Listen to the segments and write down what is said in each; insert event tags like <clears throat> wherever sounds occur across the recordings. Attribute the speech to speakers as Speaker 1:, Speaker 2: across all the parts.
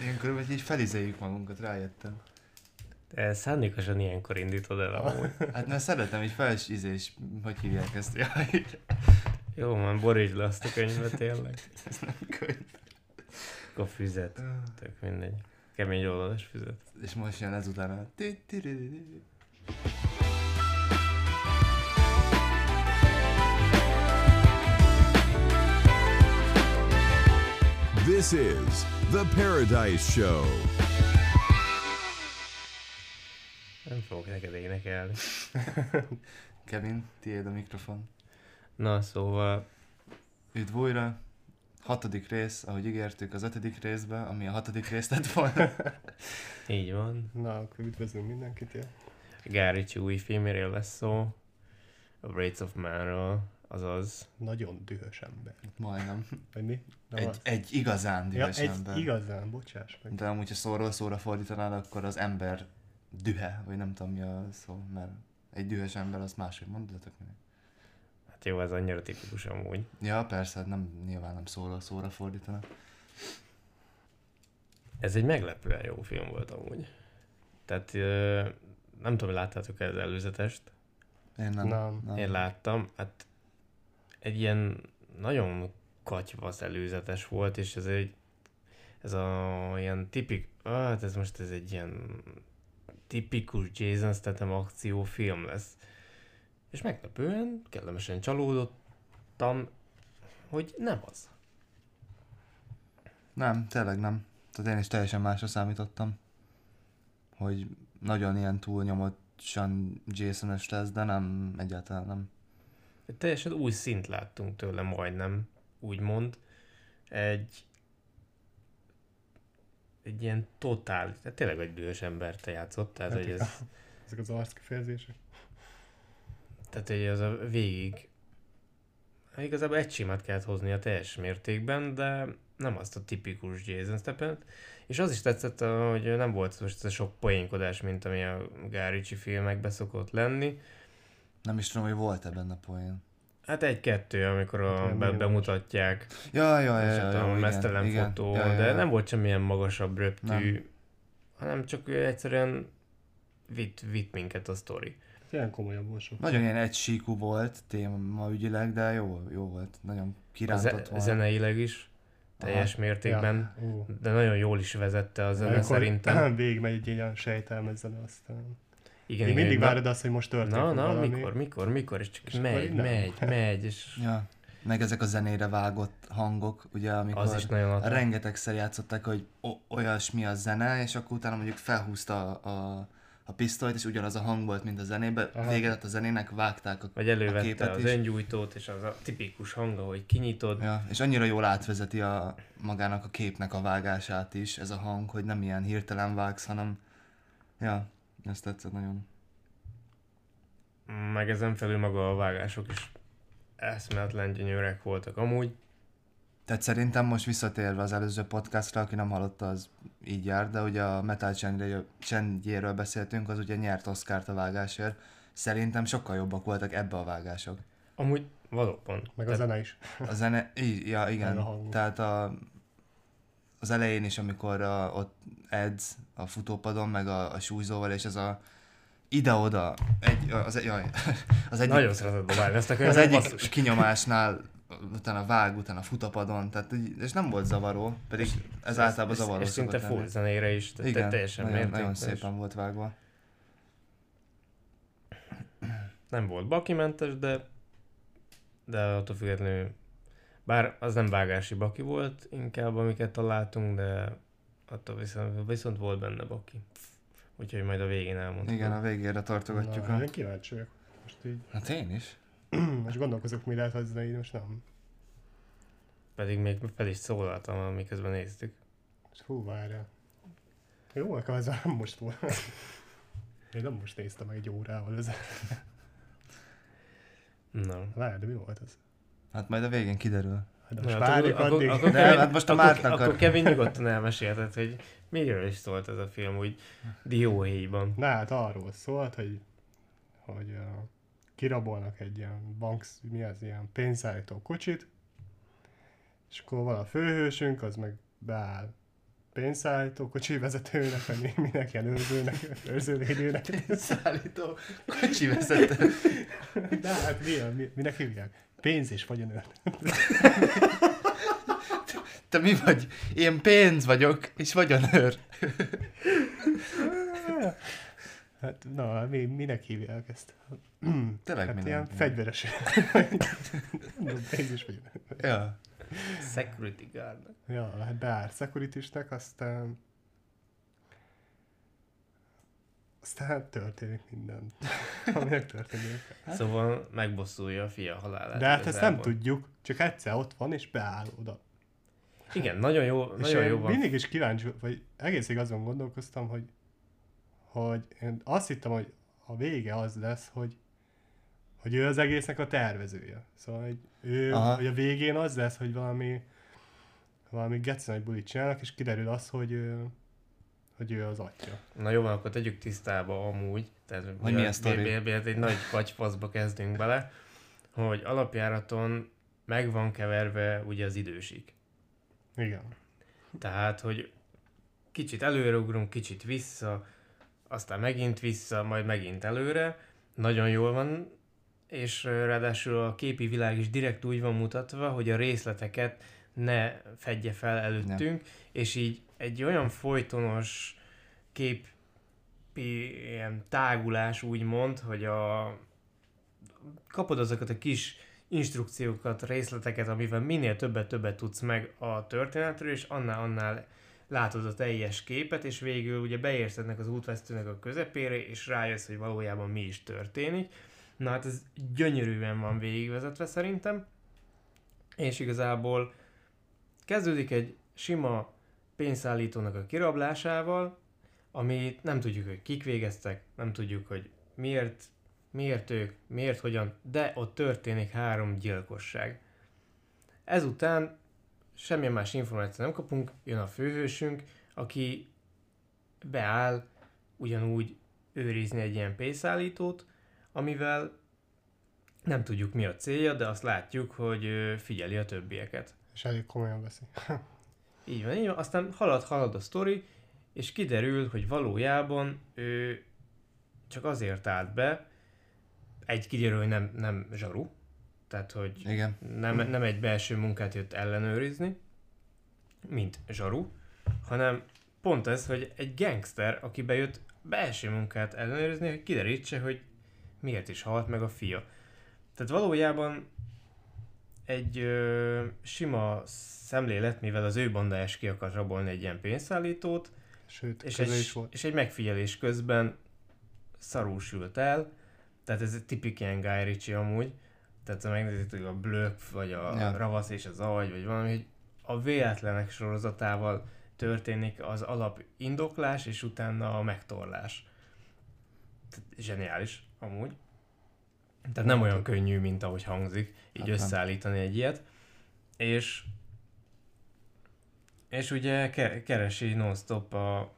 Speaker 1: Ilyenkor vagy így felizéljük magunkat, rájöttem.
Speaker 2: De szándékosan ilyenkor indítod el amúgy.
Speaker 1: Hát mert szeretem így felizés, hogy hívják ezt? Jaj,
Speaker 2: Jó, már borítsd le azt a könyvet tényleg.
Speaker 1: ez nem könyv.
Speaker 2: Akkor füzet. Tök mindegy. Kemény oldalas füzet.
Speaker 1: És most jön ezután a...
Speaker 3: This is The Paradise Show.
Speaker 2: Nem fogok neked énekelni. <laughs>
Speaker 1: Kevin, tiéd a mikrofon.
Speaker 2: Na, szóval
Speaker 1: Üdv újra. Hatodik rész, ahogy ígértük az ötödik részbe, ami a hatodik rész lett volna. <laughs>
Speaker 2: így van.
Speaker 4: Na, akkor üdvözlünk mindenkit. Ja.
Speaker 2: Gári új filméről lesz szó. A Rates of Man-ról, azaz.
Speaker 4: Nagyon dühös ember.
Speaker 1: Majdnem.
Speaker 4: Vagy mi? Nem
Speaker 1: Egy,
Speaker 4: az?
Speaker 1: egy igazán
Speaker 4: ja,
Speaker 1: dühös
Speaker 4: egy
Speaker 1: ember.
Speaker 4: igazán, bocsáss meg.
Speaker 1: De amúgy, ha szóról szóra fordítanád, akkor az ember dühe, vagy nem tudom mi a szó, mert egy dühös ember, azt máshogy mondhatok meg.
Speaker 2: Hát jó, ez annyira tipikus amúgy.
Speaker 1: Ja, persze, hát nem, nyilván nem szóról szóra fordítana.
Speaker 2: Ez egy meglepően jó film volt amúgy. Tehát nem tudom, hogy láttátok -e az előzetest.
Speaker 1: Én nem.
Speaker 4: Nem.
Speaker 1: nem.
Speaker 2: Én láttam, hát egy ilyen nagyon katyvasz előzetes volt, és ez egy ez a ilyen tipik, hát ez most ez egy ilyen tipikus Jason Statham akciófilm lesz. És meglepően, kellemesen csalódottam, hogy nem az.
Speaker 1: Nem, tényleg nem. Tehát én is teljesen másra számítottam. Hogy nagyon ilyen túlnyomottsan Jason-ös lesz, de nem, egyáltalán nem.
Speaker 2: Egy teljesen új szint láttunk tőle majdnem, úgymond. Egy egy ilyen totál, tehát tényleg egy dühös embert játszott, tehát
Speaker 4: Hát
Speaker 2: hogy ez, <laughs>
Speaker 4: Ezek az arckifejezések.
Speaker 2: tehát hogy ez a végig hát igazából egy simát kellett hozni a teljes mértékben, de nem azt a tipikus Jason statham és az is tetszett, hogy nem volt most ez a sok poénkodás, mint ami a Ritchie filmekben szokott lenni.
Speaker 1: Nem is tudom, hogy volt-e benne poén.
Speaker 2: Hát egy-kettő, amikor a,
Speaker 4: Hát,
Speaker 2: be, bemutatják
Speaker 1: Ja, ja, ja,
Speaker 2: és
Speaker 1: ja, ja,
Speaker 2: a mesztelen
Speaker 1: igen.
Speaker 2: fotó,
Speaker 1: ja, ja,
Speaker 2: de
Speaker 1: ja.
Speaker 2: nem volt semmilyen magasabb röptű,
Speaker 1: Nem.
Speaker 2: hanem csak ő egyszerűen vitt, vitt minket a sztori.
Speaker 4: Ilyen komolyabb volt sok.
Speaker 1: Nagyon ilyen egysíkú volt témaügyileg, de jó, jó volt. Nagyon kirántott volt.
Speaker 2: zeneileg is, teljes mértékben,
Speaker 4: Ja.
Speaker 2: De nagyon jól is vezette a zene
Speaker 4: Amikor
Speaker 2: szerintem. <clears throat>
Speaker 4: Végigmegy egy ilyen sejtelmezzen, aztán...
Speaker 2: Igen,
Speaker 4: Még mindig
Speaker 2: na-
Speaker 4: várod azt, hogy most történik
Speaker 2: Na, na,
Speaker 4: valami.
Speaker 2: mikor, mikor, mikor, és csak
Speaker 4: És
Speaker 2: megy, megy, <laughs> megy, és
Speaker 1: Ja. Meg ezek a zenére vágott hangok, ugye, amikor
Speaker 2: az is nagyon adta.
Speaker 1: rengetegszer játszották, hogy olyasmi a zene, és akkor utána mondjuk felhúzta a, a, a pisztolyt, és ugyanaz a hang volt, mint a zenében.
Speaker 4: Aha.
Speaker 1: Vége a zenének, vágták a,
Speaker 2: Vagy
Speaker 1: a képet
Speaker 2: az
Speaker 1: is.
Speaker 2: öngyújtót, és az a tipikus hang, hogy kinyitod.
Speaker 1: Ja, és annyira jól átvezeti a magának a képnek a vágását is, ez a hang, hogy nem ilyen hirtelen vágsz, hanem ja, ezt tetszett nagyon.
Speaker 2: Meg ezen felül maga a vágások is eszméletlen gyönyörek voltak amúgy.
Speaker 1: Tehát szerintem most visszatérve az előző podcastra, aki nem hallotta, az így jár, de ugye a Metal Csendjéről- beszéltünk, az ugye nyert Oscárt a vágásért. Szerintem sokkal jobbak voltak ebbe a vágások.
Speaker 2: Amúgy valóban.
Speaker 4: Meg a zene is.
Speaker 1: A zene, í- ja igen, tehát a, az elején is, amikor a, ott edz a futópadon, meg a, a súlyzóval, és ez a ide-oda, egy, az, jaj, <laughs> az egyik,
Speaker 2: Nagyon szeretett dobálni ezt a
Speaker 1: az
Speaker 2: könyvet,
Speaker 1: egyik
Speaker 2: basszus.
Speaker 1: kinyomásnál utána vág, utána futapadon, tehát így- és nem volt zavaró, pedig ez általában zavaró
Speaker 2: És szinte full zenére is, tehát
Speaker 1: Igen,
Speaker 2: teljesen
Speaker 1: nagyon, nagyon
Speaker 2: és
Speaker 1: szépen volt vágva.
Speaker 2: Nem volt bakimentes, de de attól függetlenül bár az nem vágási baki volt, inkább amiket találtunk, de attól viszont, viszont volt benne baki. Úgyhogy majd a végén elmondom.
Speaker 1: Igen, a végére tartogatjuk.
Speaker 4: Na,
Speaker 1: a...
Speaker 4: én kíváncsi vagyok. Most így,
Speaker 1: Hát én is. <clears throat>
Speaker 4: most gondolkozok, mi lehet, ha ez így most nem.
Speaker 2: Pedig még fel is szólaltam, miközben néztük.
Speaker 4: Hú, várjál. Jó, akkor ez nem most volt. Én nem most néztem egy órával ez.
Speaker 2: Na.
Speaker 4: Várj, de mi volt ez?
Speaker 1: Hát majd a végén kiderül.
Speaker 4: Hát most
Speaker 2: hát
Speaker 4: várjuk
Speaker 2: akkor,
Speaker 4: addig.
Speaker 2: akkor, Kevin,
Speaker 1: hát most a
Speaker 2: akkor,
Speaker 1: Márknak
Speaker 2: akkor Kevin nyugodtan elmesélted, hogy miről is szólt ez a film úgy dióhéjban.
Speaker 4: Na hát arról szólt, hogy, hogy uh, kirabolnak egy ilyen bank, mi az, ilyen pénzállító kocsit, És akkor van a főhősünk, az meg beáll pénzszállító kocsi vezetőnek, vagy mi- <laughs> minek ilyen őrzőnek, őrzővédőnek.
Speaker 1: Szállító, kocsi vezető. <laughs>
Speaker 4: De hát mi, a- mi, minek hívják? Pénz és vagyonőr. <laughs>
Speaker 1: Te mi vagy? Én pénz vagyok, és vagyonőr.
Speaker 4: Hát, na, mi, minek hívják ezt?
Speaker 1: Tényleg
Speaker 4: Hát
Speaker 1: minek
Speaker 4: ilyen fegyveres. <laughs> Pénz és vagyonőr.
Speaker 1: Ja.
Speaker 2: Security guard.
Speaker 4: Ja, hát beáll securitisnek, aztán aztán történik minden, aminek történik.
Speaker 2: Szóval megbosszulja a fia halálát.
Speaker 4: De hát ezt nem tudjuk, csak egyszer ott van, és beáll oda.
Speaker 2: Igen, nagyon jó,
Speaker 4: És
Speaker 2: nagyon jó van.
Speaker 4: mindig is kíváncsi, vagy egészig azon gondolkoztam, hogy, hogy én azt hittem, hogy a vége az lesz, hogy, hogy ő az egésznek a tervezője. Szóval, hogy, ő,
Speaker 1: Aha.
Speaker 4: hogy a végén az lesz, hogy valami valami geci nagy bulit csinálnak, és kiderül az, hogy, hogy ő az atya.
Speaker 2: Na jó, van, akkor tegyük tisztába amúgy, tehát
Speaker 1: Hogy milyen sztori?
Speaker 2: BB-t egy nagy kagyfaszba kezdünk bele, hogy alapjáraton meg van keverve ugye az idősik.
Speaker 4: Igen.
Speaker 2: Tehát, hogy kicsit előreugrunk, kicsit vissza, aztán megint vissza, majd megint előre. Nagyon jól van, és ráadásul a képi világ is direkt úgy van mutatva, hogy a részleteket ne fedje fel előttünk, és így egy olyan folytonos képi ilyen tágulás úgymond, hogy a kapod azokat a kis instrukciókat, részleteket, amivel minél többet-többet tudsz meg a történetről, és annál-annál látod a teljes képet, és végül ugye beérsz ennek az útvesztőnek a közepére, és rájössz, hogy valójában mi is történik. Na hát ez gyönyörűen van végigvezetve szerintem, és igazából kezdődik egy sima pénzszállítónak a kirablásával, amit nem tudjuk, hogy kik végeztek, nem tudjuk, hogy miért, miért ők, miért, hogyan, de ott történik három gyilkosság. Ezután semmilyen más információt nem kapunk, jön a főhősünk, aki beáll ugyanúgy őrizni egy ilyen pénzszállítót, amivel nem tudjuk mi a célja, de azt látjuk, hogy figyeli a többieket.
Speaker 4: És elég komolyan veszi. <laughs>
Speaker 2: Így van, így van. Aztán halad, halad a sztori, és kiderül, hogy valójában ő csak azért állt be, egy kiderül, hogy nem, nem zsaru, tehát hogy
Speaker 1: Igen.
Speaker 2: nem, nem egy belső munkát jött ellenőrizni, mint zsaru, hanem pont ez, hogy egy gangster, aki bejött belső munkát ellenőrizni, hogy kiderítse, hogy miért is halt meg a fia. Tehát valójában egy ö, sima szemlélet, mivel az ő bandájás ki akar rabolni egy ilyen pénzszállítót,
Speaker 4: Sőt,
Speaker 2: és egy,
Speaker 4: is volt.
Speaker 2: és egy megfigyelés közben szarul sült el, tehát ez egy tipik ilyen Guy Ritchie amúgy, tehát ha megnézitek a Blöff, vagy a
Speaker 1: ja.
Speaker 2: Ravasz és az Agy, vagy valami, hogy a véletlenek sorozatával történik az alap indoklás, és utána a megtorlás. Tehát zseniális, amúgy. Tehát nem olyan könnyű, mint ahogy hangzik, így
Speaker 1: Hát
Speaker 2: összeállítani egy ilyet. És és ugye ke- keresi non-stop a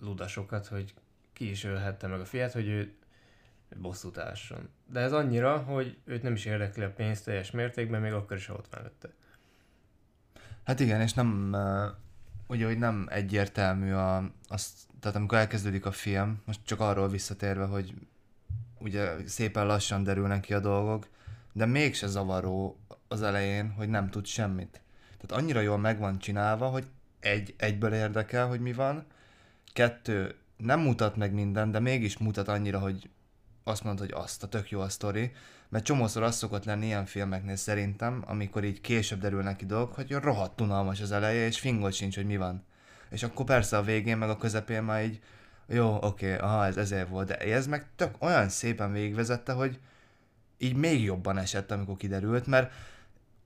Speaker 2: ludasokat, hogy ki is ölhette meg a fiát, hogy ő bosszút ásson. De ez annyira, hogy őt nem is érdekli a pénz teljes mértékben, még akkor is ha ott mellette.
Speaker 1: Hát igen, és nem, ugye, hogy nem egyértelmű a, azt, tehát amikor elkezdődik a film, most csak arról visszatérve, hogy ugye szépen lassan derülnek ki a dolgok, de mégse zavaró az elején, hogy nem tud semmit. Tehát annyira jól meg van csinálva, hogy egy, egyből érdekel, hogy mi van, kettő, nem mutat meg mindent, de mégis mutat annyira, hogy azt mondod, hogy azt a tök jó a sztori, mert csomószor az szokott lenni ilyen filmeknél szerintem, amikor így később derülnek ki dolgok, hogy rohadt unalmas az eleje, és fingot sincs, hogy mi van. És akkor persze a végén, meg a közepén már így, jó, oké, aha, ez ezért volt, de ez meg tök olyan szépen végigvezette, hogy így még jobban esett, amikor kiderült, mert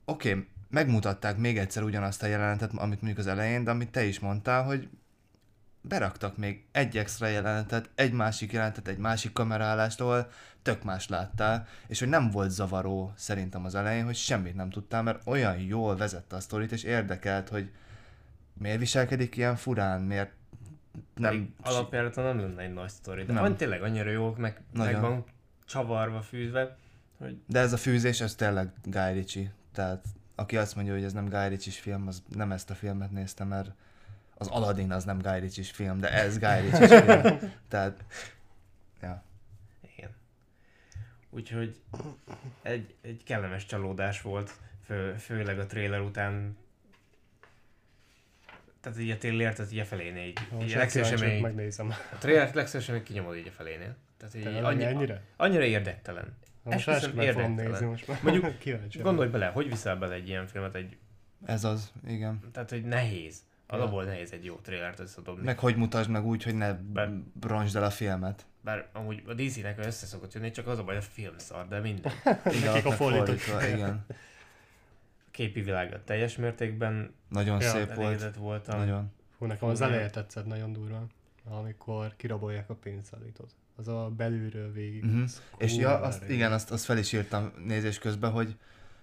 Speaker 1: oké, megmutatták még egyszer ugyanazt a jelenetet, amit mondjuk az elején, de amit te is mondtál, hogy beraktak még egy extra jelenetet, egy másik jelenetet, egy másik kamerálástól, tök más láttál, és hogy nem volt zavaró szerintem az elején, hogy semmit nem tudtál, mert olyan jól vezette a sztorit, és érdekelt, hogy miért viselkedik ilyen furán, miért
Speaker 2: Nem,
Speaker 1: nem...
Speaker 2: alapjáraton nem lenne egy nagy sztori, de van tényleg annyira jó, meg, meg
Speaker 1: Nagyon.
Speaker 2: van csavarva, fűzve, hogy
Speaker 1: De ez a fűzés, ez tényleg Guy Ritchie, tehát aki azt mondja, hogy ez nem Guy Ritchie-s film, az nem ezt a filmet nézte, mert az Aladdin az nem Guy Ritchie-s film, de ez Guy <laughs> Ritchie-s film. Tehát, ja.
Speaker 2: Igen. Úgyhogy egy, egy kellemes csalódás volt, fő, főleg a trailer után. Tehát így a trailer, tehát így a felénél így. így
Speaker 4: Most
Speaker 2: legszívesebben
Speaker 4: megkíváncsi,
Speaker 2: így-
Speaker 4: megnézem.
Speaker 2: a trailer legszívesebben kinyomod így a felénél. Tehát így
Speaker 4: Tényleg
Speaker 2: annyi,
Speaker 4: ennyire?
Speaker 2: annyira érdektelen.
Speaker 4: Most
Speaker 2: Esküszöm,
Speaker 4: ezt meg fogom
Speaker 2: érdektelen.
Speaker 4: nézni most már.
Speaker 2: Mondjuk <laughs>
Speaker 4: kíváncsi.
Speaker 2: Gondolj bele, hogy viszel bele egy ilyen filmet, egy,
Speaker 1: Ez az, igen.
Speaker 2: tehát hogy nehéz. Alapból nehéz egy jó trailert összedobni.
Speaker 1: Meg hogy mutasd meg úgy, hogy ne
Speaker 2: Be-
Speaker 1: roncsd el a filmet.
Speaker 2: Bár amúgy a DC-nek össze szokott jönni, csak az a baj, a film szar, de minden. <laughs>
Speaker 1: Igen,
Speaker 4: Nekik a
Speaker 1: fordítva, igen.
Speaker 2: Képi világa teljes mértékben
Speaker 1: Nagyon
Speaker 4: Ja,
Speaker 1: szép volt.
Speaker 2: voltam.
Speaker 1: Nagyon.
Speaker 4: Hú, nekem az eleje tetszett nagyon durván, amikor kirabolják a pénzszállítót. Az a belülről végig.
Speaker 1: Uh-huh.
Speaker 4: az
Speaker 1: És ja, azt, igen, azt, azt fel is írtam nézés közben, hogy,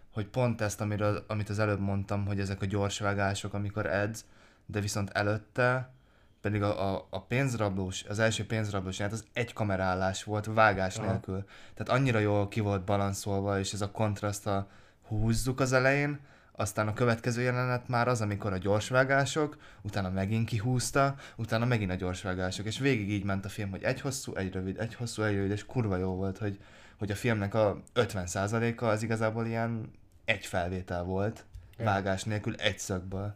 Speaker 1: hogy pont ezt, amiről, amit az előbb mondtam, hogy ezek a gyorsvágások, amikor edz, de viszont előtte pedig a, a, a pénzrablós, az első pénzrablós jelent, az egy kamerállás volt, vágás
Speaker 4: Aha.
Speaker 1: nélkül. Tehát annyira jól ki volt balanszolva, és ez a kontraszt a húzzuk az elején, aztán a következő jelenet már az, amikor a gyorsvágások, utána megint kihúzta, utána megint a gyorsvágások, és végig így ment a film, hogy egy hosszú, egy rövid, egy hosszú, egy rövid, és kurva jó volt, hogy, hogy a filmnek a 50%-a az igazából ilyen egy felvétel volt,
Speaker 4: Ja.
Speaker 1: vágás nélkül, egy szögből.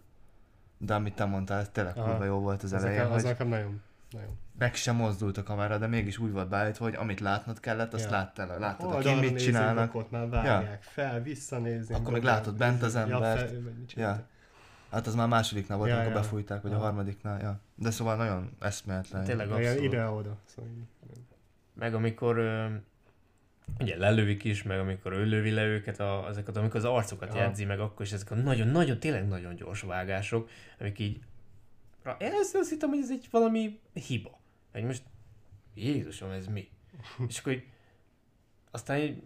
Speaker 1: De amit te mondtál, tényleg kurva jó volt az elején,
Speaker 4: az
Speaker 1: hogy
Speaker 4: nekem nagyon, nagyon.
Speaker 1: meg sem mozdult a kamera, de mégis úgy volt beállítva, hogy amit látnod kellett, azt
Speaker 4: Ja.
Speaker 1: láttál, láttad, a kim mit csinálnak.
Speaker 4: Ott már vágják fel, visszanézni.
Speaker 1: Akkor meg látod bent az embert.
Speaker 4: Ja, fel,
Speaker 1: Ja. Hát az már másodiknál volt,
Speaker 4: Ja,
Speaker 1: amikor
Speaker 4: ja.
Speaker 1: befújták, vagy a
Speaker 4: Aha.
Speaker 1: harmadiknál, ja. De szóval nagyon eszméletlen.
Speaker 2: Tényleg abszolút.
Speaker 4: ide-oda. Szóval.
Speaker 2: Meg amikor ö, ugye lelövik is, meg amikor ő lövi le őket, a, ezeket, amikor az arcokat
Speaker 4: Aha.
Speaker 2: jegyzi, meg akkor is ezek a nagyon-nagyon, tényleg nagyon gyors vágások, amik így ezt azt hittem, hogy ez egy valami hiba. Hogy most, Jézusom, ez mi? És akkor így, aztán így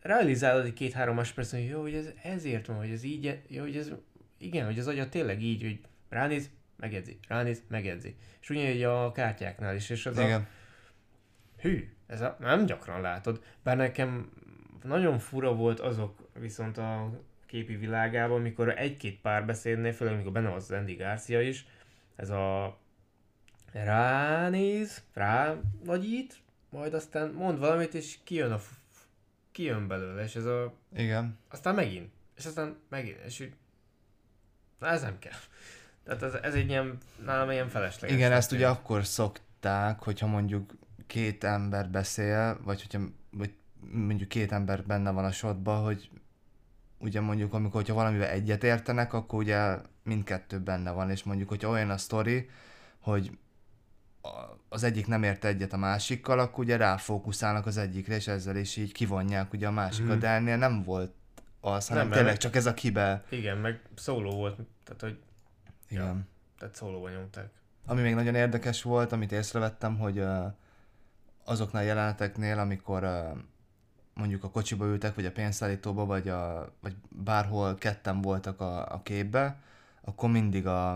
Speaker 2: realizálod egy két-három másodperc, hogy jó, hogy ez ezért van, hogy ez így, jó, hogy ez, igen, hogy az agya tényleg így, hogy ránéz, megjegyzi, ránéz, megjegyzi. És ugyanígy a kártyáknál is, és az a,
Speaker 1: Igen.
Speaker 2: hű, ez a, nem gyakran látod. Bár nekem nagyon fura volt azok viszont a képi világában, mikor egy-két párbeszédnél, főleg amikor benne az Andy Garcia is, ez a ránéz, rá nagyít, majd aztán mond valamit, és kijön, a, kijön belőle, és ez a,
Speaker 1: Igen.
Speaker 2: aztán megint, és aztán megint, és úgy, na ez nem kell. Tehát ez, ez egy ilyen, nálam ilyen felesleges.
Speaker 1: Igen, ezt ugye akkor szokták, hogyha mondjuk két ember beszél, vagy hogyha vagy mondjuk két ember benne van a shotba, hogy ugye mondjuk, amikor hogyha valamivel egyet értenek, akkor ugye mindkettő benne van, és mondjuk, hogyha olyan a sztori, hogy az egyik nem ért egyet a másikkal, akkor ugye ráfókuszálnak az egyikre, és ezzel is így kivonják ugye a másikat,
Speaker 4: Mhm.
Speaker 1: de ennél nem volt az, hanem
Speaker 2: Nem,
Speaker 1: tényleg
Speaker 2: mert-
Speaker 1: csak ez a kibe.
Speaker 2: Igen, meg szóló volt, tehát hogy
Speaker 1: Igen.
Speaker 2: Ja. tehát szólóban nyomták.
Speaker 1: Ami még nagyon érdekes volt, amit észrevettem, hogy uh, azoknál a jeleneteknél, amikor uh, mondjuk a kocsiba ültek, vagy a pénzszállítóba, vagy, a, vagy bárhol ketten voltak a, a képbe, akkor mindig a,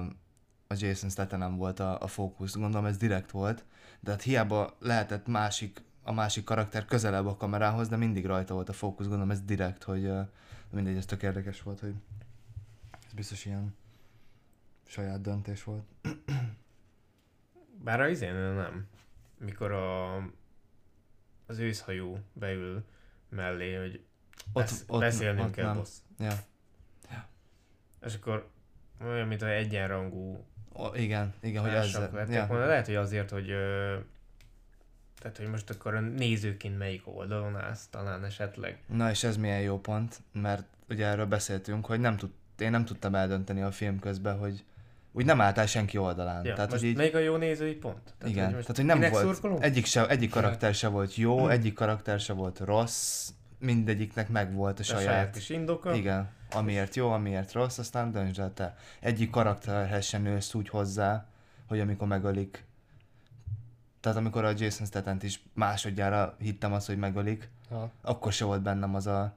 Speaker 1: a Jason Statham volt a, a fókusz. Gondolom ez direkt volt, de hát hiába lehetett másik, a másik karakter közelebb a kamerához, de mindig rajta volt a fókusz. Gondolom ez direkt, hogy mindegy, ez tök érdekes volt, hogy ez biztos ilyen saját döntés volt.
Speaker 2: Bár a izénél nem. Mikor a, az őszhajó beül mellé, hogy
Speaker 1: Ott-
Speaker 2: besz,
Speaker 1: ott-
Speaker 2: beszélnünk
Speaker 1: ott
Speaker 2: kell,
Speaker 1: nem.
Speaker 2: boss.
Speaker 1: Ja.
Speaker 2: És akkor olyan, mint a egyenrangú
Speaker 1: O, igen, igen, hogy ezzel.
Speaker 2: lettek
Speaker 1: Ja.
Speaker 2: volna. Lehet, hogy azért, hogy ö, tehát, hogy most akkor a nézőként melyik oldalon állsz talán esetleg.
Speaker 1: Na és ez milyen jó pont, mert ugye erről beszéltünk, hogy nem tud, én nem tudtam eldönteni a film közben, hogy úgy nem álltál senki oldalán.
Speaker 2: Ja,
Speaker 1: tehát, hogy így,
Speaker 2: melyik a jó nézői pont? Tehát,
Speaker 1: igen,
Speaker 2: most
Speaker 1: tehát hogy nem volt,
Speaker 2: szurkolunk?
Speaker 1: egyik, se, egyik karakter se volt jó, egyik karakter se volt rossz, mindegyiknek meg volt a
Speaker 2: a saját
Speaker 1: saját,
Speaker 2: kis indoka.
Speaker 1: igen, amiért jó, amiért rossz, aztán döntsd el te. Egyik karakterhez sem nősz úgy hozzá, hogy amikor megölik, tehát amikor a Jason statham is másodjára hittem azt, hogy megölik,
Speaker 4: Ha.
Speaker 1: akkor se volt bennem az a...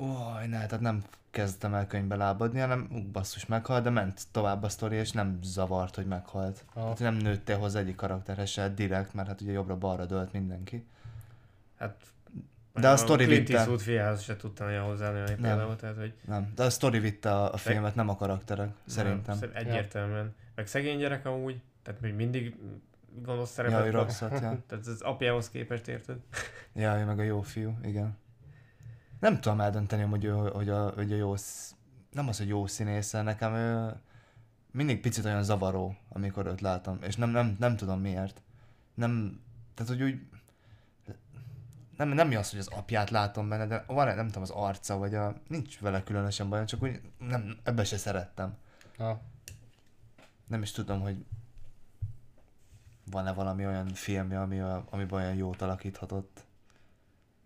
Speaker 1: Oj, ne, tehát nem kezdtem el könyvbe lábadni, hanem ú, basszus meghalt, de ment tovább a sztori, és nem zavart, hogy meghalt.
Speaker 4: Aha.
Speaker 1: Tehát nem nőttél hozzá egyik karakterhez se direkt, mert hát ugye jobbra-balra dölt mindenki.
Speaker 2: Hát
Speaker 1: De a sztori
Speaker 2: Clint
Speaker 1: vitte.
Speaker 2: Eastwood fiához se tudtam olyan hozzáállni például, tehát hogy
Speaker 1: Nem, de a sztori vitte a, a filmet, nem a karakterek, szerintem.
Speaker 2: Nem, egyértelműen. Meg szegény gyerek amúgy, tehát még mindig gonosz
Speaker 1: Ja,
Speaker 2: szerepet kap.
Speaker 1: rosszat, ja. <laughs>
Speaker 2: Tehát az apjához képest érted?
Speaker 1: Ja, meg a jó fiú, igen. Nem tudom eldönteni, hogy, ő, hogy, a, hogy a jó, nem az, hogy jó színésze, nekem ő mindig picit olyan zavaró, amikor őt látom, és nem, nem, nem tudom miért. Nem, tehát hogy úgy, nem, nem az, hogy az apját látom benne, de van, nem tudom, az arca, vagy a, nincs vele különösen bajom, csak úgy nem, ebbe se szerettem.
Speaker 4: Na,
Speaker 1: Nem is tudom, hogy van-e valami olyan filmje, ami a, amiben olyan jót alakíthatott.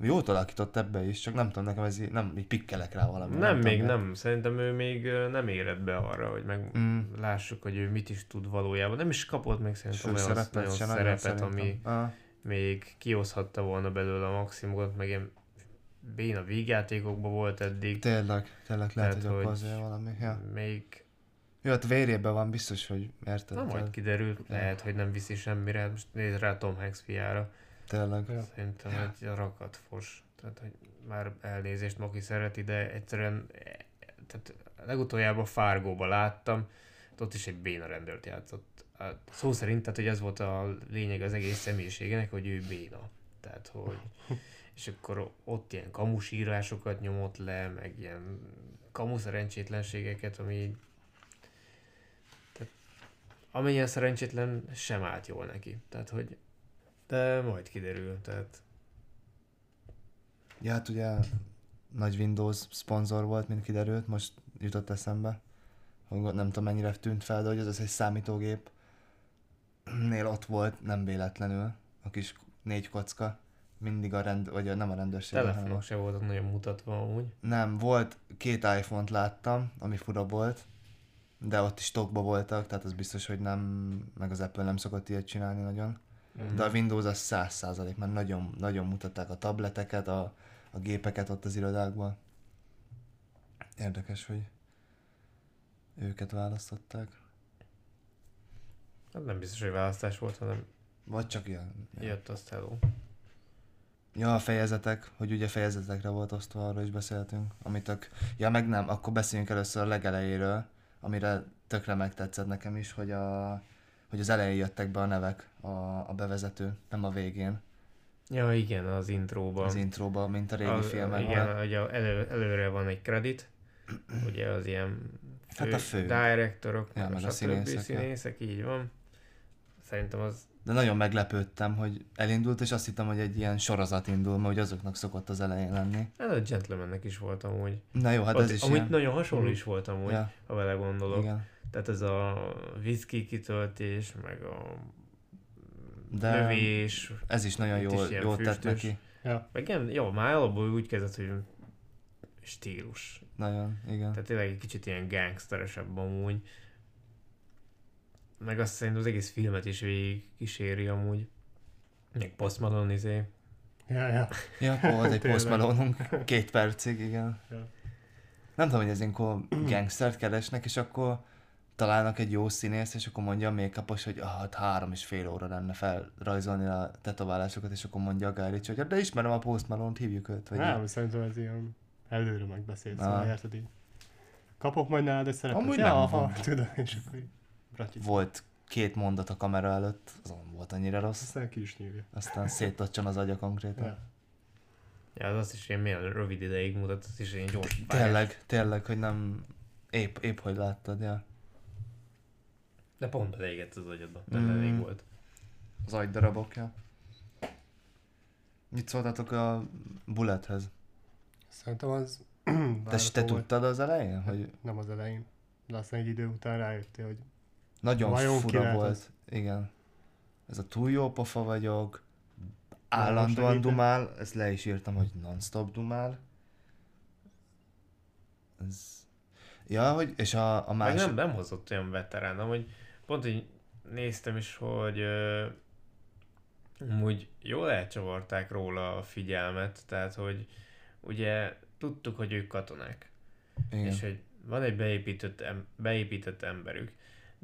Speaker 1: Jót alakított ebbe is, csak nem tudom, nekem ez így, nem, így pikkelek rá valami.
Speaker 2: Nem, még
Speaker 1: tudom,
Speaker 2: nem. Szerintem ő még nem érett be arra, hogy meg
Speaker 1: Mm.
Speaker 2: lássuk, hogy ő mit is tud valójában. Nem is kapott még szerintem olyan
Speaker 1: Főszerepet
Speaker 2: nagyon szerepet, ami
Speaker 1: szerintem. Ah,
Speaker 2: még kihozhatta volna belőle a maximumot, meg ilyen béna vígjátékokban volt eddig.
Speaker 1: tényleg, tényleg lehet,
Speaker 2: Tehát,
Speaker 1: hogy
Speaker 2: hogy-
Speaker 1: azért valami. Ja.
Speaker 2: Még
Speaker 1: Jó, hát vérjében van biztos, hogy érted?
Speaker 2: Na majd kiderül, lehet, hogy nem viszi semmire. Hát Most nézd rá Tom Hanks fiára.
Speaker 1: Tényleg.
Speaker 4: Ja.
Speaker 2: Szerintem egy rakat fos. Tehát, hogy már elnézést Maki szereti, de egyszerűen eh, tehát legutoljából Fargóba láttam, ott is egy béna rendőrt játszott. Hát Szó szerint, tehát, hogy ez volt a lényeg az egész személyiségének, hogy ő béna. Tehát, hogy <laughs> és akkor ott ilyen kamusírásokat nyomott le, meg ilyen kamu szerencsétlenségeket, ami tehát, amennyien szerencsétlen sem állt jól neki. Tehát, hogy de majd kiderül, tehát
Speaker 1: Ja, hát ugye nagy Windows szponzor volt, mint kiderült, most jutott eszembe. Nem tudom mennyire tűnt fel, de hogy az egy számítógép nél ott volt, nem véletlenül, a kis négy kocka. Mindig a rend, vagy a, nem a rendőrség.
Speaker 2: telefonok se voltak nagyon mutatva amúgy.
Speaker 1: Nem, volt, két iPhone-t láttam, ami fura volt, de ott is stockba voltak, tehát az biztos, hogy nem, meg az Apple nem szokott ilyet csinálni nagyon. De a Windows az száz százalék, mert nagyon, nagyon mutatták a tableteket, a, a gépeket ott az irodákban. Érdekes, hogy őket választották.
Speaker 2: Hát nem biztos, hogy választás volt, hanem
Speaker 1: Vagy csak ilyen.
Speaker 2: Jött azt hello.
Speaker 1: ja, a fejezetek, hogy ugye fejezetekre volt osztva, arról is beszéltünk. Amit tök... Ja, meg nem, akkor beszéljünk először a legelejéről, amire tökre megtetszett nekem is, hogy, a, hogy az elején jöttek be a nevek, a, a bevezető, nem a végén,
Speaker 2: Ja, igen, az intróban.
Speaker 1: az intróba, mint a régi
Speaker 2: Az-
Speaker 1: filmekben.
Speaker 2: Igen, hogy a- elő, előre van egy kredit, ugye az ilyen fő,
Speaker 1: Hát a fő.
Speaker 2: directorok,
Speaker 1: Ja, meg a
Speaker 2: stb.
Speaker 1: színészek, ja.
Speaker 2: színészek, így van. Szerintem az
Speaker 1: De nagyon meglepődtem, hogy elindult, és azt hittem, hogy egy ilyen sorozat indul, mert hogy azoknak szokott az elején lenni.
Speaker 2: ez a gentlemannek is volt amúgy.
Speaker 1: Na jó, hát
Speaker 2: Ott,
Speaker 1: ez is
Speaker 2: amúgy
Speaker 1: ilyen.
Speaker 2: nagyon hasonló
Speaker 4: Mhm.
Speaker 2: is volt amúgy,
Speaker 1: Ja,
Speaker 2: ha vele gondolok.
Speaker 1: igen.
Speaker 2: Tehát ez a whisky kitöltés, meg a
Speaker 1: De
Speaker 2: növés,
Speaker 1: ez is nagyon jól,
Speaker 2: is
Speaker 1: jól tett neki.
Speaker 4: ja.
Speaker 2: meg igen, jó, már alapból úgy kezdett, hogy stílus.
Speaker 1: Nagyon, igen.
Speaker 2: Tehát tényleg egy kicsit ilyen gangsteresebb amúgy. Meg azt szerintem az egész filmet is végig kíséri amúgy. Meg Post Malone izé.
Speaker 4: Ja, ja.
Speaker 1: Ja, volt egy. <laughs> Post két percig, igen.
Speaker 4: Ja.
Speaker 1: Nem tudom, hogy ez ilyenkor gangstert keresnek, és akkor találnak egy jó színész, és akkor mondja a make hogy ah, hát három és fél óra lenne felrajzolni a tetoválásokat, és akkor mondja a Gárics, hogy "Hát de ismerem a Post Malone-t, hívjuk őt. Vagy így.
Speaker 4: Nem, szerintem ez ilyen előre megbeszélt,
Speaker 1: Ah.
Speaker 4: szóval érted így. Kapok majd nálad egy szerepet.
Speaker 1: Amúgy
Speaker 4: ja,
Speaker 1: nem
Speaker 4: aha, tudom, és akkor így bratyit.
Speaker 1: Volt két mondat a kamera előtt, az nem volt annyira rossz.
Speaker 4: Aztán ki is nyírja.
Speaker 1: Aztán széttocsan az agya konkrétan.
Speaker 4: Ja.
Speaker 2: Ja, az azt is ilyen milyen rövid ideig mutat, az is ilyen gyors.
Speaker 1: Tényleg, tényleg, hogy nem... Épp, épp hogy láttad, ja.
Speaker 2: De pont beleégett az agyadba.
Speaker 1: Mm.
Speaker 2: Mm. elég volt.
Speaker 1: Az agydarabok, ja. Mit szóltatok a Bullethez?
Speaker 4: Szerintem az
Speaker 1: Te, te tudtad az elején, hogy
Speaker 4: Nem az elején. De aztán egy idő után rájöttél, hogy
Speaker 1: nagyon
Speaker 4: Vajon
Speaker 1: fura volt. Igen. Ez a túl jó pofa vagyok, állandóan dumál, ezt le is írtam, hogy non-stop dumál. Ez... Ja, hogy, és a, a
Speaker 2: Meg
Speaker 1: másik...
Speaker 2: nem, nem hozott olyan veterán, hogy pont így néztem is, hogy ö, úgy jól elcsavarták róla a figyelmet, tehát hogy ugye tudtuk, hogy ők katonák,
Speaker 1: Igen.
Speaker 2: és hogy van egy beépített, em- beépített emberük,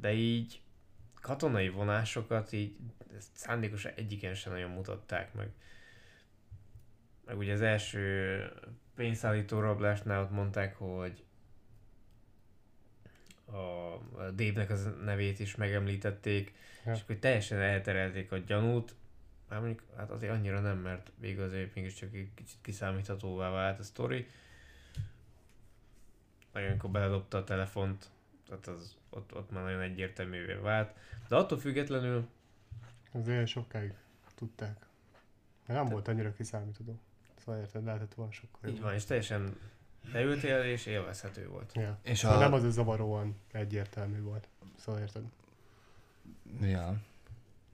Speaker 2: de így katonai vonásokat így szándékosan egyiken sem nagyon mutatták meg. meg ugye az első pénzszállító rablásnál ott mondták, hogy a Dave-nek az nevét is megemlítették,
Speaker 4: Ja.
Speaker 2: és akkor teljesen elterelték a gyanút, már mondjuk hát azért annyira nem, mert végül azért mégiscsak egy kicsit kiszámíthatóvá vált a sztori. Nagyon amikor beledobta a telefont, tehát az, ott, ott már nagyon egyértelművé vált. De attól függetlenül
Speaker 4: Azért sokáig tudták. Mert nem volt annyira kiszámítható. Szóval érted, lehetett volna sokkal
Speaker 2: így van, és teljesen leültél és élvezhető volt.
Speaker 4: Ja.
Speaker 1: És
Speaker 4: Szóval
Speaker 1: a-
Speaker 4: nem az a zavaróan egyértelmű volt. Szóval érted?
Speaker 1: Ja.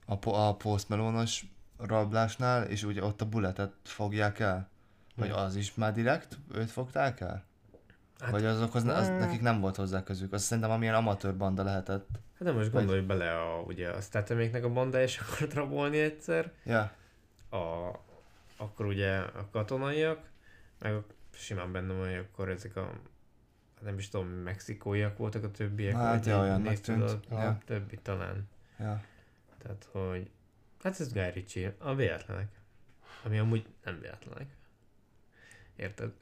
Speaker 1: A, po- a Post Malone-os rablásnál, és ugye ott a bulletet fogják el? Vagy
Speaker 4: Ja.
Speaker 1: az is már direkt? Őt fogták el?
Speaker 2: Hát-
Speaker 1: Vagy azokhoz ne, az,
Speaker 4: Eh.
Speaker 1: nekik nem volt hozzá közük. Az szerintem amilyen amatőr banda lehetett.
Speaker 2: Hát nem most gondolj bele a, ugye a Stateméknek a banda és akart rabolni egyszer,
Speaker 1: Ja.
Speaker 2: a, akkor ugye a katonaiak, meg a, simán benne van, hogy akkor ezek a nem is tudom, mexikóiak voltak a többiek.
Speaker 1: Hát,
Speaker 2: vagy
Speaker 1: ja, olyannak tűnt.
Speaker 2: A,
Speaker 1: Ja.
Speaker 2: a többi talán.
Speaker 1: Ja.
Speaker 2: Tehát, hogy hát ez Guy Ritchie, a véletlenek. Ami amúgy nem véletlenek. Érted?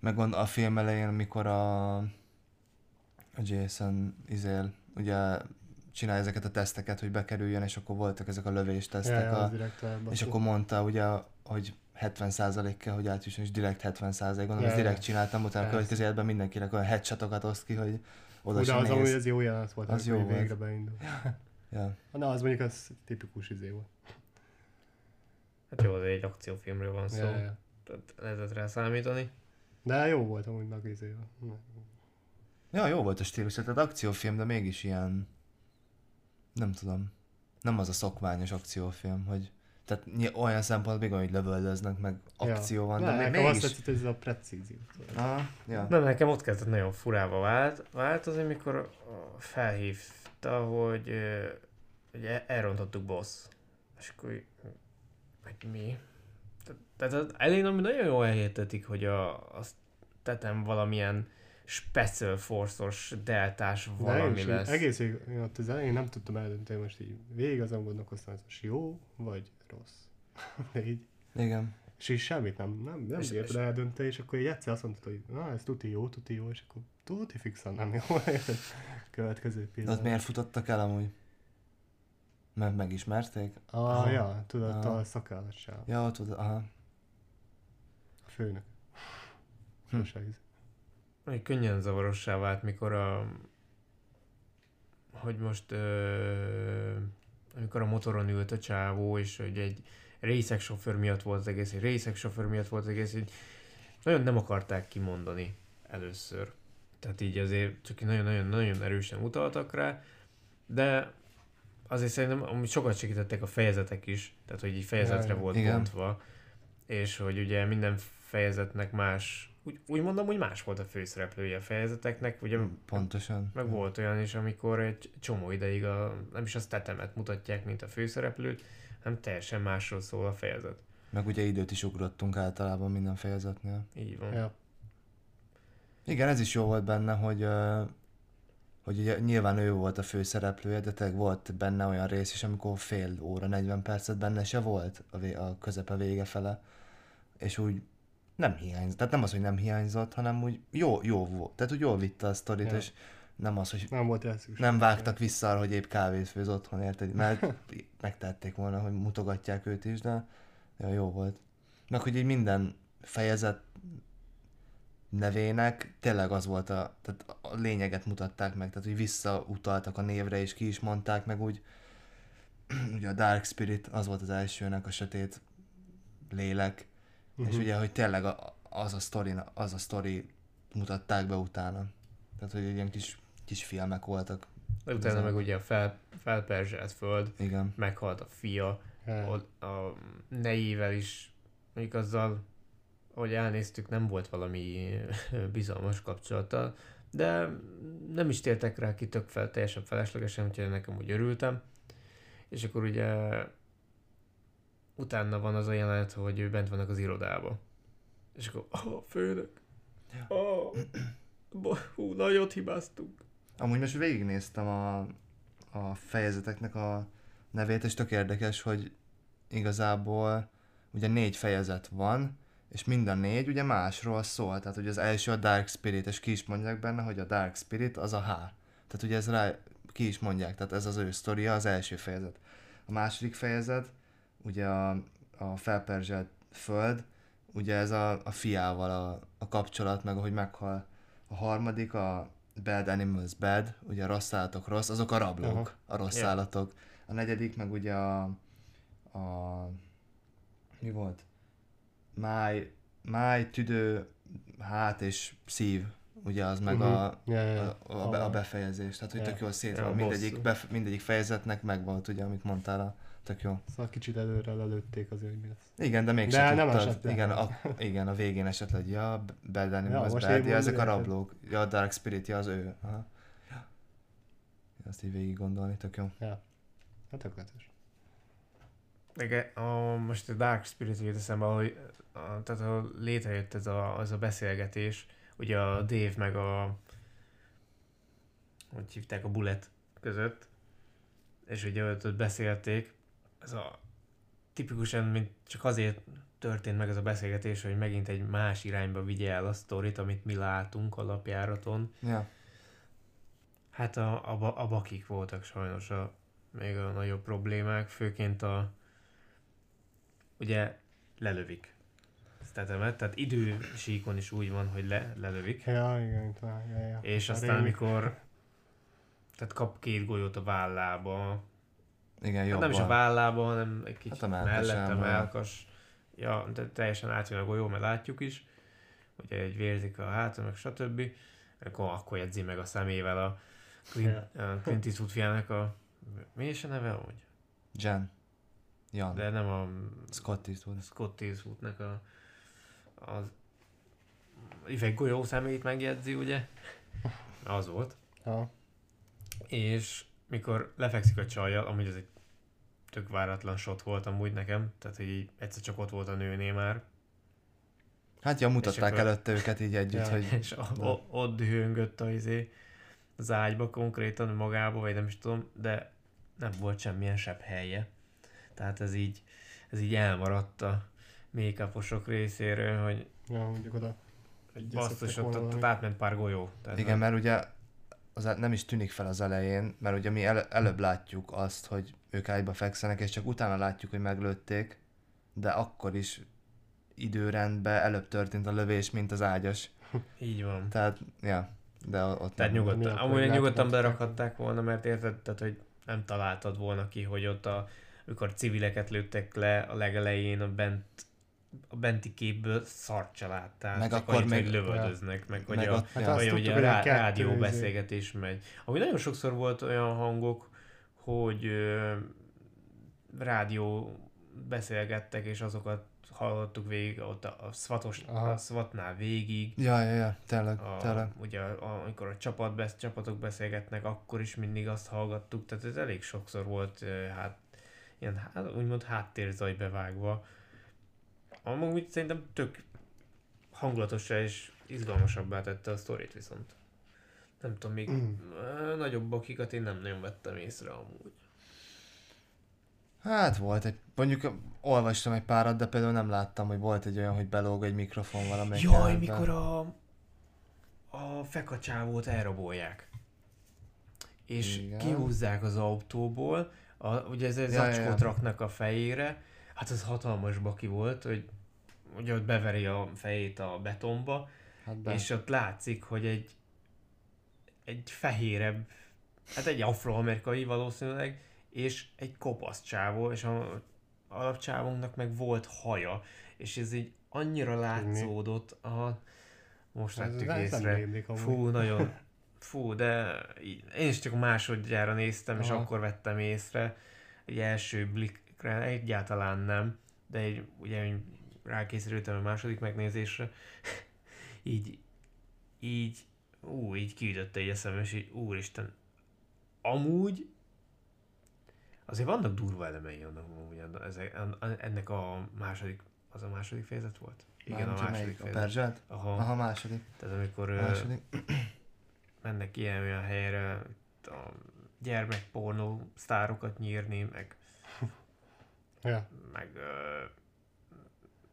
Speaker 1: Meg gond, a film elején, amikor a, a Jason izél, ugye csinálja ezeket a teszteket, hogy bekerüljön, és akkor voltak ezek a
Speaker 4: Ja,
Speaker 1: lövéstesztek,
Speaker 4: ja, az
Speaker 1: a,
Speaker 4: direkt
Speaker 1: és akkor mondta ugye, hogy 70% kell, hogy átjusson, és direkt 70% gondolom,
Speaker 4: Ja,
Speaker 1: ezt
Speaker 4: ja.
Speaker 1: direkt csináltam, utána a következő életben mindenkinek olyan headshotokat oszt ki, hogy oda sem
Speaker 4: az amúgy ez jó jelenet volt,
Speaker 1: Az
Speaker 4: az
Speaker 1: jó volt.
Speaker 4: végre beindul.
Speaker 1: Ja. <laughs>
Speaker 4: Na, az mondjuk az tipikus izé volt.
Speaker 2: Hát jó, de egy akciófilmről van szó.
Speaker 4: Ja, ja.
Speaker 2: Tehát lehetett rá számítani.
Speaker 4: De jó volt amúgy meg izé.
Speaker 1: ja, jó volt a stílus, tehát akciófilm, de mégis ilyen, nem tudom, nem az a szokványos akciófilm, hogy tehát olyan szempontból még hogy lövöldöznek, meg akció van, de,
Speaker 4: de
Speaker 1: még
Speaker 4: nekem azt
Speaker 1: mégis...
Speaker 4: tetszett, hogy ez a precízió.
Speaker 1: Ah, ja.
Speaker 2: Nem, nekem ott kezdett nagyon furába vált, változni, amikor ö, felhívta, hogy, hogy e- elrontottuk boss. És akkor hogy mi? Te- Tehát az elején ami nagyon jól elhitetik, hogy a, azt tetem valamilyen special force-os deltás
Speaker 4: De én
Speaker 2: valami
Speaker 4: is
Speaker 2: lesz.
Speaker 4: egész végig, én ott az elején nem tudtam eldönteni, most így végig azon gondolkoztam, hogy jó vagy rossz. <laughs> De így,
Speaker 1: Igen.
Speaker 4: és így semmit nem, nem, nem
Speaker 2: És-
Speaker 4: bírtad
Speaker 2: és-
Speaker 4: eldönteni, és akkor így egyszer azt mondtad, hogy na ez tuti jó, tuti jó, és akkor tuti fixan nem jó. <laughs> Következő
Speaker 1: De
Speaker 4: pillanat.
Speaker 1: miért futottak el amúgy? Mert megismerték?
Speaker 4: Ah,
Speaker 1: Aha.
Speaker 4: ja, tudod,
Speaker 1: Aha.
Speaker 4: a szakállassal.
Speaker 1: Ja, ott, ott aha.
Speaker 4: Főnök.
Speaker 1: Hm.
Speaker 4: Sose íz.
Speaker 2: Hogy könnyen zavarossá vált, mikor a... Hogy most... Ö, amikor a motoron ült a csávó, és hogy egy részek sofőr miatt volt az egész, egy részek sofőr miatt volt az egész, így nagyon nem akarták kimondani először. Tehát így azért csak nagyon-nagyon-nagyon erősen utaltak rá, de azért szerintem amúgy sokat segítettek a fejezetek is, tehát hogy így fejezetre
Speaker 4: Ja, ja.
Speaker 2: volt
Speaker 1: Igen.
Speaker 2: bontva, és hogy ugye minden fejezetnek más, úgy, úgy mondom, hogy más volt a főszereplője a fejezeteknek, ugye
Speaker 1: Pontosan.
Speaker 2: meg volt olyan is, amikor egy csomó ideig a, nem is a tetemet mutatják, mint a főszereplőt, hanem teljesen másról szól a fejezet.
Speaker 1: Meg ugye időt is ugrottunk általában minden fejezetnél.
Speaker 2: Így van.
Speaker 4: Ja.
Speaker 1: Igen, ez is jó volt benne, hogy, hogy ugye nyilván ő volt a főszereplője, de tényleg volt benne olyan rész is, amikor fél óra, 40 percet benne se volt a, vé- a közepe vége fele. És úgy nem hiányzott. Tehát nem az, hogy nem hiányzott, hanem úgy jó, jó volt. Tehát úgy jól vitte a sztorit,
Speaker 4: Ja.
Speaker 1: és nem az, hogy
Speaker 4: Nem volt el szükség.
Speaker 1: nem vágtak vissza arra, hogy épp kávét főz otthon, érted? Mert <laughs> megtették volna, hogy mutogatják őt is, de ja, jó volt. Meg hogy így minden fejezet nevének tényleg az volt a, tehát a lényeget mutatták meg, tehát hogy visszautaltak a névre és ki is mondták meg úgy, <clears throat> ugye a Dark Spirit az volt az elsőnek, a sötét lélek, uh-huh. és
Speaker 4: Mhm.
Speaker 1: ugye, hogy tényleg a, az a sztori, az a sztori mutatták be utána. Tehát, hogy ilyen kis, kis filmek voltak.
Speaker 2: De utána meg ugye a fel, felperzselt föld,
Speaker 1: Igen.
Speaker 2: meghalt a fia,
Speaker 4: Ja.
Speaker 2: a, a nejével is, mondjuk azzal, ahogy elnéztük, nem volt valami <laughs> bizalmas kapcsolata, de nem is tértek rá ki tök fel, teljesen feleslegesen, úgyhogy nekem úgy örültem. És akkor ugye utána van az a jelenet, hogy ő bent vannak az irodába. És akkor, oh, főnök, oh, hú, nagyot hibáztunk.
Speaker 1: Amúgy most végignéztem a, a fejezeteknek a nevét, és tök érdekes, hogy igazából ugye négy fejezet van, és mind a négy ugye másról szól. Tehát ugye az első a Dark Spirit, és ki is mondják benne, hogy a Dark Spirit az a H. Tehát ugye ez rá ki is mondják, tehát ez az ő sztoria, az első fejezet. A második fejezet, ugye a, a felperzselt föld, ugye ez a, a fiával a, a kapcsolat, meg ahogy meghal. A harmadik a Bad Animals Bad, ugye a rossz állatok rossz, azok a rablók,
Speaker 4: Aha.
Speaker 1: a rossz
Speaker 2: Ja.
Speaker 1: állatok. A negyedik meg ugye a, a mi volt? Máj, máj, tüdő, hát és szív, ugye az meg a,
Speaker 4: Mhm. Ja, ja, ja.
Speaker 1: a, a, be- a befejezés. Tehát, hogy
Speaker 4: Ja.
Speaker 1: tök jól szét
Speaker 2: Ja,
Speaker 1: van.
Speaker 2: a
Speaker 1: Mindegyik, bef, mindegyik fejezetnek megvolt, ugye, amit mondtál, a, tök jó.
Speaker 4: Szóval kicsit előre lelőtték azért, hogy mi lesz.
Speaker 1: Igen, de mégsem
Speaker 4: De nem
Speaker 1: tudtad.
Speaker 4: esett
Speaker 1: igen, a, igen, a végén esett le, hogy ja, Bad Animals,
Speaker 4: Ja,
Speaker 1: ja,
Speaker 4: most
Speaker 1: Bad, ja, ezek a rablók. Ja, a Dark Spirit, ja, az ő. Aha. Ja. Azt így végig gondolni, tök jó.
Speaker 4: Hát tökéletes.
Speaker 2: Meg a, most a Dark Spirit jut eszembe, ahogy a, tehát ahol létrejött ez a, az a beszélgetés, ugye a Dave meg a hogy hívták a Bullet között, és ugye ott, beszélték, ez a tipikusan, mint csak azért történt meg ez a beszélgetés, hogy megint egy más irányba vigye el a sztorit, amit mi látunk a lapjáraton.
Speaker 1: Ja. Hát
Speaker 2: a, a, a bakik voltak sajnos a, még a nagyobb problémák, főként a ugye lelövik Statemet, tehát idősíkon is úgy van, hogy le, lelövik,
Speaker 4: Ja, igen, talán, ja, ja.
Speaker 2: és
Speaker 4: A
Speaker 2: aztán
Speaker 4: rémi-
Speaker 2: amikor tehát kap két golyót a vállába,
Speaker 1: Igen,
Speaker 2: hát
Speaker 1: jobban.
Speaker 2: nem is a vállába, hanem egy kicsit
Speaker 1: Hát a
Speaker 2: hát mellette, melkas, ja, de teljesen átjön a golyó, mert látjuk is, ugye egy vérzik a háta, meg stb. Akkor, akkor jegyzi meg a szemével a Clint, a Clint Eastwood fiának a... Mi is a neve hogy?
Speaker 1: Jen. Jan.
Speaker 2: De nem a
Speaker 1: Scott Eastwood.
Speaker 2: Scott Eastwoodnak a... Az... Egy golyó szemét megjegyzi, ugye? Az volt.
Speaker 4: Ja.
Speaker 2: És mikor lefekszik a csajjal, amúgy ez egy tök váratlan shot volt amúgy nekem, tehát hogy így egyszer csak ott volt a nőnél már,
Speaker 1: Hát ja, mutatták
Speaker 2: akkor-
Speaker 1: előtte őket így együtt,
Speaker 4: Ja.
Speaker 1: hogy
Speaker 2: és a, o, ott dühöngött a izé, az ágyba konkrétan magába, vagy nem is tudom, de nem volt semmilyen sebb helye. Tehát ez így, ez így elmaradt a make részéről, hogy
Speaker 4: Ja, mondjuk oda.
Speaker 2: basszus, ott, ott, ott átment pár golyó. Tehát
Speaker 1: igen, mert ugye az nem is tűnik fel az elején, mert ugye mi el, előbb látjuk azt, hogy ők ágyba fekszenek, és csak utána látjuk, hogy meglőtték, de akkor is időrendben előbb történt a lövés, mint az ágyas. <laughs>
Speaker 2: Így van.
Speaker 1: Tehát, ja, de ott
Speaker 2: Tehát
Speaker 1: nem.
Speaker 2: nyugodtan, amúgy nyugodtan berakhatták volna, mert érted, tehát, hogy nem találtad volna ki, hogy ott a, amikor civileket lőttek le a legelején a bent a benti képből szart se láttál.
Speaker 1: Meg
Speaker 2: csak
Speaker 1: akkor
Speaker 2: annyit,
Speaker 1: még-
Speaker 2: hogy lövöldöznek, meg, hogy
Speaker 1: meg
Speaker 2: a,
Speaker 4: Hát
Speaker 1: Ja.
Speaker 4: azt
Speaker 2: vagy
Speaker 4: tudtuk,
Speaker 2: ugye a
Speaker 4: hogy a
Speaker 2: rá, rádió
Speaker 4: izé-
Speaker 2: beszélgetés megy. Ami nagyon sokszor volt olyan hangok, hogy ö, rádió beszélgettek, és azokat hallottuk végig ott a, a, SWAT-os, a SWAT-nál végig,
Speaker 1: Ja, ja, ja, tényleg,
Speaker 2: a,
Speaker 1: tényleg.
Speaker 2: ugye a, amikor a csapat besz, csapatok beszélgetnek, akkor is mindig azt hallgattuk, tehát ez elég sokszor volt ö, hát ilyen hát, úgymond háttérzaj bevágva. Amúgy szerintem tök hangulatosra és izgalmasabbá tette a sztorit viszont. Nem tudom, még
Speaker 4: Mm.
Speaker 2: ö, nagyobb én nem nagyon vettem észre amúgy.
Speaker 1: Hát volt egy, mondjuk olvastam egy párat, de például nem láttam, hogy volt egy olyan, hogy belóg egy mikrofon valamelyik
Speaker 2: Jaj,
Speaker 1: jelenetben.
Speaker 2: mikor a, a fekacsávót elrabolják. És
Speaker 1: Igen.
Speaker 2: kihúzzák az autóból, a, ugye ez egy
Speaker 1: Ja, ja,
Speaker 2: zacskót
Speaker 1: ja.
Speaker 2: raknak a fejére, hát az hatalmas baki volt, hogy ugye ott beveri a fejét a betonba,
Speaker 1: Hát be.
Speaker 2: és ott látszik, hogy egy egy fehérebb, hát egy afroamerikai valószínűleg, és egy kopasz csávó, és a alapcsávónknak meg volt haja, és ez így annyira látszódott, aha, most
Speaker 4: Ez-
Speaker 2: vettük észre. Fú, nagyon, fú, de így, én is csak a másodjára néztem, és
Speaker 4: Aha.
Speaker 2: akkor vettem észre, egy első blikre egyáltalán nem, de egy, ugye rákészültem a második megnézésre, <laughs> így, így, ú, így kiütötte egy eszem, és így, úristen, amúgy azért vannak durva elemei annak, amúgy ennek a második, az a második fejezet volt? Igen,
Speaker 1: Mármint,
Speaker 2: a második?
Speaker 1: A
Speaker 2: fejezet.
Speaker 1: Perzselt?
Speaker 2: Aha,
Speaker 1: Aha, második.
Speaker 2: tehát amikor
Speaker 1: A
Speaker 2: ö,
Speaker 1: második. <clears throat>
Speaker 2: mennek ilyen olyan helyre, a gyermekpornó sztárokat nyírni, meg,
Speaker 4: Ja.
Speaker 2: meg ö,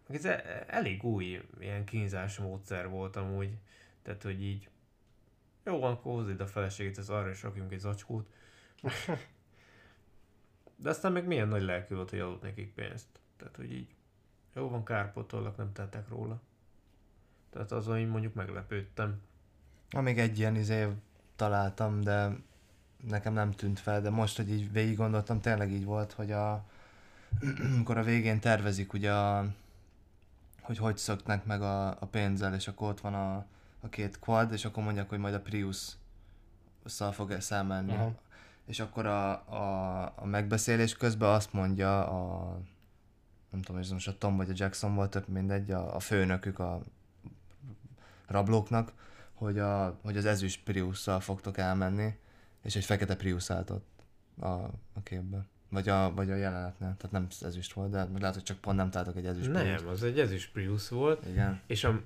Speaker 2: Ez e- elég új ilyen kínzás módszer volt amúgy. Tehát, hogy így jó van, akkor hozd a feleségét, ez arra is rakjunk egy zacskót. <laughs> De aztán meg milyen nagy lelkű volt, hogy adott nekik pénzt. Tehát, hogy így jó van, kárpótollak, nem tettek róla. Tehát azon így mondjuk meglepődtem.
Speaker 1: Amíg egy ilyen izé találtam, de nekem nem tűnt fel, de most, hogy így végig gondoltam, tényleg így volt, hogy a, <clears throat> amikor a végén tervezik ugye a, hogy hogy szöknek meg a, a pénzzel, és akkor ott van a, a két quad, és akkor mondják, hogy majd a Prius szal fog.
Speaker 4: Aha.
Speaker 1: És akkor a, a, a megbeszélés közben azt mondja a, nem tudom, ez most a Tom vagy a Jackson volt, tök mindegy, a, a főnökük a rablóknak, hogy, a, hogy az ezüst Priusszal fogtok elmenni, és egy fekete Prius állt ott a, a képben. Vagy a, vagy a jelenetnél. Tehát nem ezüst volt, de lehet, hogy csak pont nem találtak egy ezüst.
Speaker 2: Nem, az egy ezüst Prius volt,
Speaker 1: Igen.
Speaker 2: és a,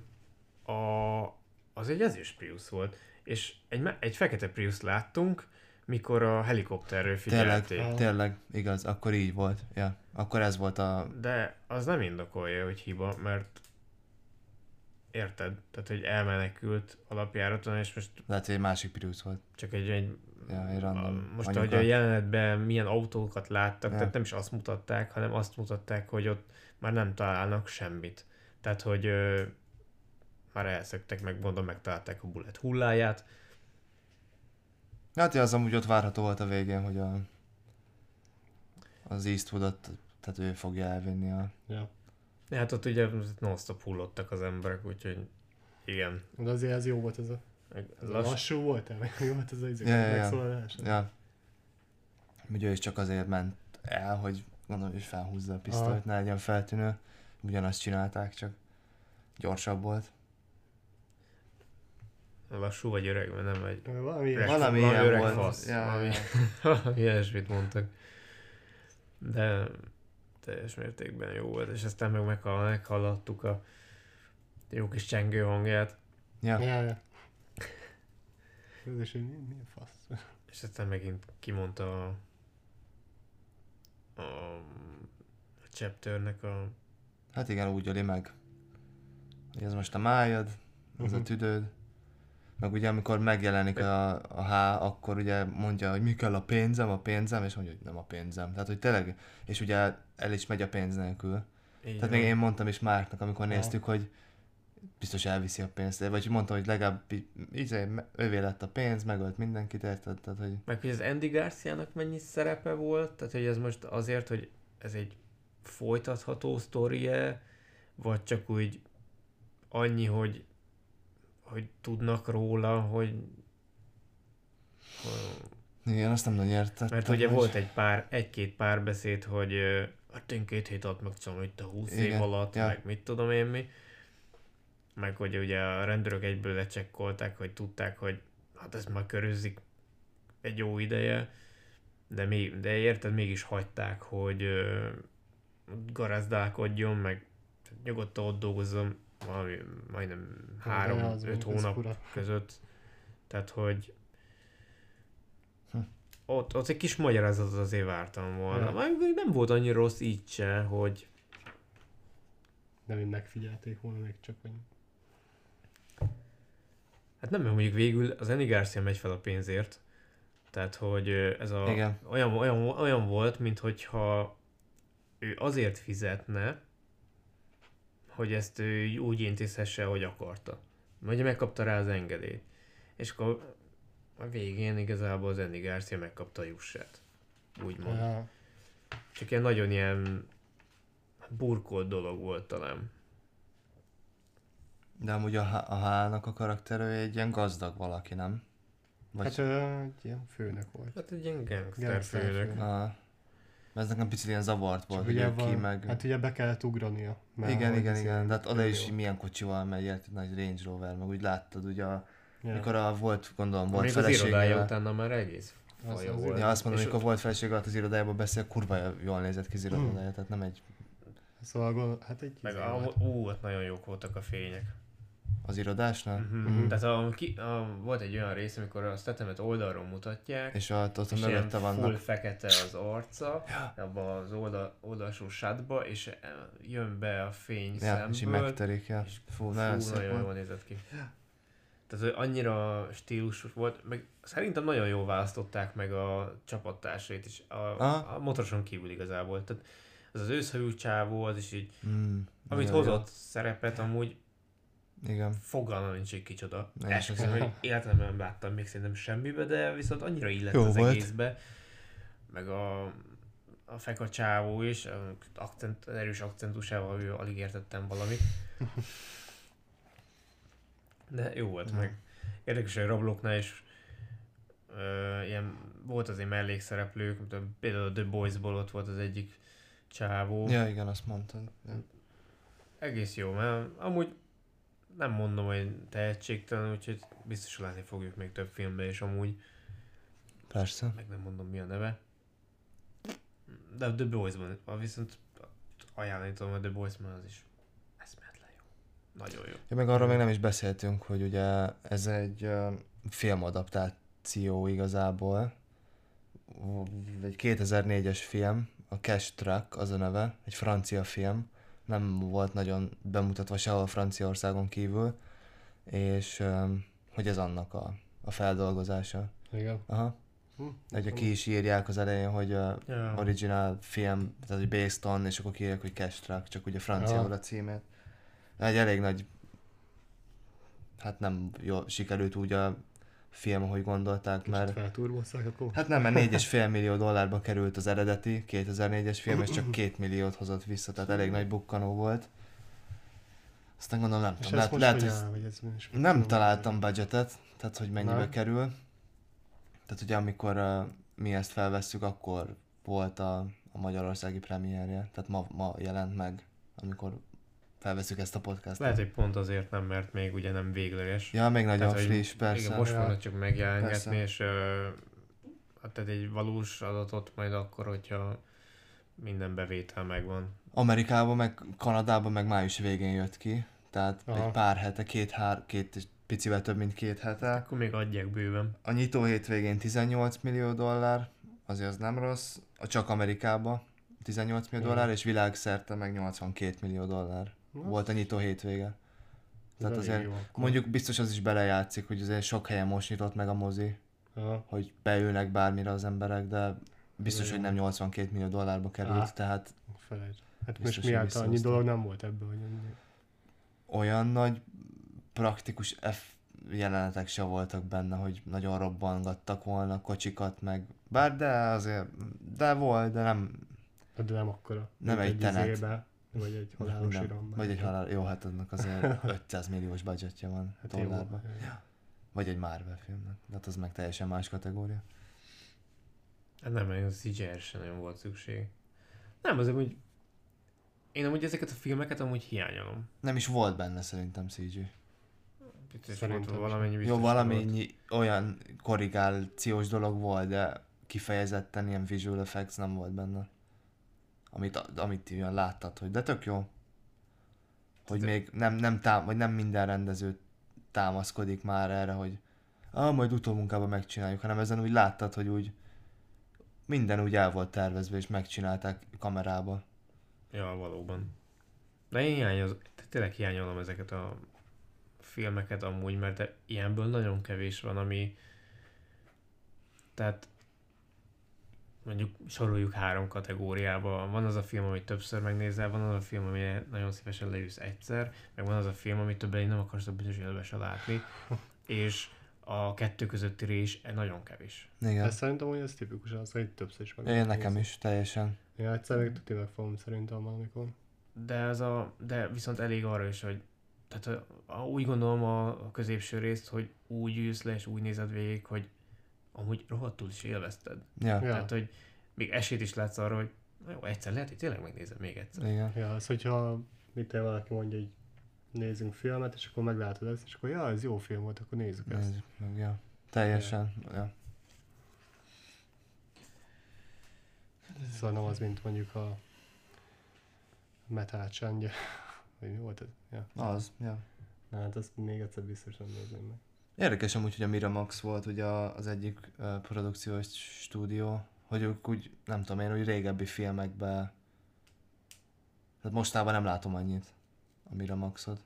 Speaker 2: a, az egy ezüst Prius volt, és egy, me- egy fekete Prius láttunk, mikor a helikopterről
Speaker 1: Tényleg,
Speaker 2: figyelték.
Speaker 1: tényleg, igaz, akkor így volt. Ja. Akkor ez volt a...
Speaker 2: De az nem indokolja, hogy hiba, mert érted? Tehát, hogy elmenekült alapjáraton, és most
Speaker 1: Lehet, hogy egy másik Prius volt.
Speaker 2: csak egy, egy
Speaker 1: Ja, egy random
Speaker 2: most,
Speaker 1: anyuka.
Speaker 2: hogy a jelenetben milyen autókat láttak,
Speaker 1: Ja.
Speaker 2: tehát nem is azt mutatták, hanem azt mutatták, hogy ott már nem találnak semmit. Tehát, hogy ö, már elszöktek, meg mondom, megtalálták a bullet hulláját.
Speaker 1: Hát ja, az amúgy ott várható volt a végén, hogy a, az Eastwoodot, tehát ő fogja elvinni a...
Speaker 4: Ja.
Speaker 2: Ja, Hát ott ugye non-stop hullottak az emberek, úgyhogy igen.
Speaker 4: De azért ez jó volt ez a...
Speaker 2: Meg Lass,
Speaker 4: lassú volt el, <laughs> jó volt ez a izé,
Speaker 1: ja.
Speaker 4: megszólalás.
Speaker 1: Ja. Ugye ő is csak azért ment el, hogy gondolom, hogy felhúzza a pisztolyt, ne legyen feltűnő. Ugyanazt csinálták, csak gyorsabb volt.
Speaker 2: lassú vagy öreg, mert nem egy
Speaker 4: Valami
Speaker 2: Öreg-
Speaker 1: Valami
Speaker 2: valami
Speaker 1: ilyen
Speaker 2: öreg
Speaker 1: volt.
Speaker 2: fasz.
Speaker 1: Ja,
Speaker 2: Valami-
Speaker 1: ja. <laughs>
Speaker 2: valami ilyesmit mondtak. De teljes mértékben jó volt, és aztán meg meghall- meghallottuk a jó kis csengő hangját,
Speaker 1: ja.
Speaker 4: Ja, ja. Is, hogy mi, mi a fasz? <laughs>
Speaker 2: és aztán megint kimondta a, a, a chapternek a
Speaker 1: Hát igen, úgy öli meg. Hogy ez most a májad, ez a
Speaker 4: Mhm.
Speaker 1: tüdőd. Meg ugye amikor megjelenik a, a H, akkor ugye mondja, hogy mi kell a pénzem, a pénzem, és mondja, hogy nem a pénzem. Tehát, hogy tényleg, és ugye el is megy a pénz nélkül.
Speaker 2: így
Speaker 1: Tehát
Speaker 2: van.
Speaker 1: még én mondtam is Márknak, amikor
Speaker 4: Aha.
Speaker 1: néztük, hogy biztos elviszi a pénzt. Vagy mondtam, hogy legalább í- me- övé lett a pénz, megölt mindenkit, érted? Tehát, hogy
Speaker 2: Meg hogy az Andy Garciának mennyi szerepe volt, tehát hogy ez most azért, hogy ez egy folytatható sztorie, vagy csak úgy annyi, hogy hogy tudnak róla, hogy
Speaker 1: igen, azt nem nagyon értettem.
Speaker 2: mert ugye
Speaker 1: hogy-
Speaker 2: volt egy pár, egy-két párbeszéd, hogy ö, hát én két hét alatt megcsinálom itt a 20 év alatt,
Speaker 1: ja.
Speaker 2: meg mit tudom én mi. Meg hogy ugye a rendőrök egyből lecsekkolták, hogy tudták, hogy hát ez már körözik egy jó ideje, de, még, de érted, mégis hagyták, hogy ö, garázdálkodjon, meg nyugodtan ott dolgozzon valami majdnem három-öt hónap
Speaker 4: fura.
Speaker 2: között. Tehát, hogy
Speaker 1: Hm.
Speaker 2: ott, ott egy kis magyarázatot azért vártam volna.
Speaker 4: Ja.
Speaker 2: Nem volt annyira rossz így se, hogy
Speaker 4: Nem én megfigyelték volna még csak, hogy...
Speaker 2: hát nem, mert mondjuk végül az Andy Garcia megy fel a pénzért. Tehát, hogy ez a,
Speaker 1: Igen.
Speaker 2: olyan, olyan, olyan volt, mint hogyha ő azért fizetne, hogy ezt ő úgy intézhesse, hogy akarta. Vagy megkapta rá az engedélyt. És akkor a végén igazából az Andy Garcia megkapta a jussát. Úgymond.
Speaker 4: Ja,
Speaker 2: Csak ilyen nagyon ilyen burkolt dolog volt talán.
Speaker 1: De amúgy a, H- a H-nak a karaktere egy ilyen gazdag valaki, nem? Vagy...
Speaker 4: hát ö, egy ilyen főnök volt.
Speaker 2: Hát egy ilyen gangster
Speaker 4: Gangster
Speaker 2: főnök.
Speaker 4: főnök.
Speaker 1: a, ez nekem picit ilyen zavart volt, hogy
Speaker 4: ugye
Speaker 1: ő ki
Speaker 4: van,
Speaker 1: meg...
Speaker 4: Hát ugye be kellett ugrania. mert
Speaker 1: igen, igen, igen, de hát oda is
Speaker 4: jó.
Speaker 1: milyen kocsival megy, érted, nagy Range Rover, meg úgy láttad, ugye, a,
Speaker 4: Ja.
Speaker 1: mikor a volt, gondolom, volt
Speaker 2: Még az irodája
Speaker 1: felesége.
Speaker 2: utána már egész
Speaker 4: Az-
Speaker 2: faja
Speaker 4: az
Speaker 2: volt.
Speaker 1: Ja, azt mondom, amikor volt felesége alatt az irodájában beszél, kurva jól nézett ki az irodája, tehát nem egy...
Speaker 4: Szóval gondol, hát egy
Speaker 2: Meg a,
Speaker 4: volt.
Speaker 2: ú, ott nagyon jók voltak a fények.
Speaker 1: Az irodásnál?
Speaker 2: Mm-hmm. Tehát a, ki, a, volt egy olyan rész, amikor a Stathemet oldalról mutatják,
Speaker 1: És ott, ott
Speaker 2: és ilyen
Speaker 1: mögötte
Speaker 2: full
Speaker 1: vannak.
Speaker 2: fekete az arca, abban az oldal, oldalsó sátba, és eh, jön be a fény
Speaker 1: Ja, és így
Speaker 2: szemből,
Speaker 1: megterik, ja.
Speaker 2: és
Speaker 1: Fú,
Speaker 2: Fú,
Speaker 1: nagyon szép
Speaker 2: nagyon jól nézett ki. Tehát hogy annyira stílusos volt, meg szerintem nagyon jól választották meg a csapattársait is, a,
Speaker 1: Aha.
Speaker 2: a motoroson kívül igazából. Tehát az az őszhajú csávó, az is így,
Speaker 1: Mm,
Speaker 2: amit
Speaker 1: nagyon jó.
Speaker 2: hozott szerepet, amúgy
Speaker 1: Igen.
Speaker 2: fogalmam nincs, hogy kicsoda. Esküszöm, hogy életemben nem láttam még szerintem semmibe, de viszont annyira illett
Speaker 1: Jó
Speaker 2: az
Speaker 1: volt.
Speaker 2: egészbe. Meg a, a feka csávó is, akcent, erős akcentusával, ő alig értettem valamit. De jó volt
Speaker 1: Ja.
Speaker 2: meg. Érdekes, hogy Robloxnál is ö, ilyen, volt azért mellékszereplők, mint a, például a The Boys-ból ott volt az egyik csávó.
Speaker 1: Ja, igen, azt mondtad. Ja.
Speaker 2: Egész jó, mert amúgy nem mondom, hogy tehetségtelen, úgyhogy biztos látni fogjuk még több filmben, és amúgy
Speaker 1: Persze.
Speaker 2: meg nem mondom mi a neve. De a The Boys-ban viszont ajánlani tudom, a The Boys-ban az is eszméletlen jó. Nagyon jó.
Speaker 1: Ja, meg arról még nem is beszéltünk, hogy ugye ez egy uh, filmadaptáció igazából. Egy 2004-es film, a Cash Truck az a neve, egy francia film. Nem volt nagyon bemutatva sehol Franciaországon kívül, és hogy ez annak a, a feldolgozása.
Speaker 4: Igen.
Speaker 1: Aha.
Speaker 4: Hm,
Speaker 1: Ugye ki is írják az elején, hogy uh,
Speaker 2: Ja.
Speaker 1: original film, tehát hogy based on, és akkor kiírják, hogy Cash Truck, csak ugye franciául a címét. Egy elég nagy, hát nem jól sikerült úgy a film, ahogy gondolták, mert
Speaker 4: felturbozták akkor?
Speaker 1: hát nem, mert 4,5 millió dollárba került az eredeti 2004-es film, és csak 2 milliót hozott vissza, tehát elég nagy bukkanó volt. Aztán gondolom, nem tudom, lehet, lehet
Speaker 4: hogy áll, vagy ez
Speaker 1: nem találtam budgetet, tehát hogy mennyibe
Speaker 4: Nem?
Speaker 1: kerül. Tehát ugye amikor uh, mi ezt felvesszük, akkor volt a, a magyarországi premierje, tehát ma, ma jelent meg, amikor felveszük ezt a podcastot.
Speaker 2: Lehet, hogy pont azért nem, mert még ugye nem végleges.
Speaker 1: Ja, még nagyon
Speaker 2: hogy
Speaker 1: friss, persze.
Speaker 2: Igen, most
Speaker 4: Ja.
Speaker 2: fognak csak megjelengetni, és hát tehát egy valós adatot majd akkor, hogyha minden bevétel megvan.
Speaker 1: Amerikában, meg Kanadában meg május végén jött ki, tehát
Speaker 4: Aha.
Speaker 1: egy pár hete, két, hár, két picivel több, mint két hete.
Speaker 2: Akkor még adják bőven.
Speaker 1: A nyitó hétvégén 18 millió dollár, azért az nem rossz, csak Amerikába 18 millió dollár, és világszerte meg 82 millió dollár. Volt a nyitó hétvége. Tehát azért
Speaker 4: jó akkor.
Speaker 1: mondjuk biztos az is belejátszik, hogy azért sok helyen most nyitott meg a mozi,
Speaker 4: Aha.
Speaker 1: hogy beülnek bármire az emberek, de biztos, hogy nem 82 millió dollárba került,
Speaker 4: Á.
Speaker 1: tehát
Speaker 4: Felejt. Hát
Speaker 1: Biztos,
Speaker 4: most miatt annyi dolog nem volt ebből, hogy ennyi.
Speaker 1: olyan nagy praktikus F jelenetek se voltak benne, hogy nagyon robbangattak volna kocsikat, meg bár de azért, de volt, de nem,
Speaker 4: De nem akkora.
Speaker 1: Nem egy Tenet.
Speaker 4: izébe, Vagy egy halálos iramban.
Speaker 1: vagy egy halál, jó, hát annak azért 500 milliós budgetje van
Speaker 4: Hát jó.
Speaker 1: dollárban. Vagy egy Marvel filmnek, de hát az meg teljesen más kategória.
Speaker 2: Hát nem, az CGI-re sem nagyon volt szükség. Nem, azért úgy... Én amúgy ezeket a filmeket amúgy hiányolom.
Speaker 1: Nem is volt benne szerintem CG.
Speaker 2: Biztos
Speaker 4: Szerintem
Speaker 2: volt valamennyi biztos
Speaker 1: Jó,
Speaker 2: volt.
Speaker 1: valamennyi olyan korrigációs dolog volt, de kifejezetten ilyen visual effects nem volt benne. Amit, amit ilyen láttad, hogy de tök jó. Hogy
Speaker 2: De-
Speaker 1: még nem, nem, tám, vagy nem minden rendező támaszkodik már erre, hogy ah, majd utómunkában megcsináljuk, hanem ezen úgy láttad, hogy úgy minden úgy el volt tervezve, és megcsinálták kamerába.
Speaker 2: Ja, valóban. De én hiányoz, tényleg hiányolom ezeket a filmeket amúgy, mert ilyenből nagyon kevés van, ami tehát mondjuk soroljuk három kategóriába. Van az a film, amit többször megnézel, van az a film, ami nagyon szívesen leülsz egyszer, meg van az a film, amit többet nem akarsz a büdös életbe se látni, <laughs> és a kettő közötti rés nagyon kevés.
Speaker 1: Igen.
Speaker 4: Ez szerintem, hogy ez tipikus az, hogy többször is meg.
Speaker 1: Én nekem is, teljesen.
Speaker 4: Ja, egyszer még tuti meg fogom szerintem valamikor.
Speaker 2: De ez a, de viszont elég arra is, hogy tehát úgy gondolom a, a középső részt, hogy úgy ülsz le, és úgy nézed végig, hogy amúgy rohadtul is élvezted.
Speaker 1: Ja,
Speaker 4: Ja.
Speaker 2: Tehát, hogy még esélyt is látsz arra, hogy na jó, egyszer lehet, hogy tényleg megnézem még egyszer.
Speaker 1: igen.
Speaker 4: Ja, az, hogyha mit te valaki mondja, hogy nézzünk filmet, és akkor meglátod ezt, és akkor ja, ez jó film volt, akkor nézzük ezt.
Speaker 1: Nézzük meg, ja. Teljesen, ja.
Speaker 4: Szóval nem az, mint mondjuk a metal csendje. <laughs> Vagy mi volt ez? Ja.
Speaker 1: Az, ja.
Speaker 4: Hát azt még egyszer biztos nem nézném meg.
Speaker 1: Érdekes amúgy, hogy a Miramax volt ugye a- az egyik produkciós stúdió, hogy ők úgy, nem tudom én, úgy régebbi filmekben, tehát mostában nem látom annyit a Miramaxot.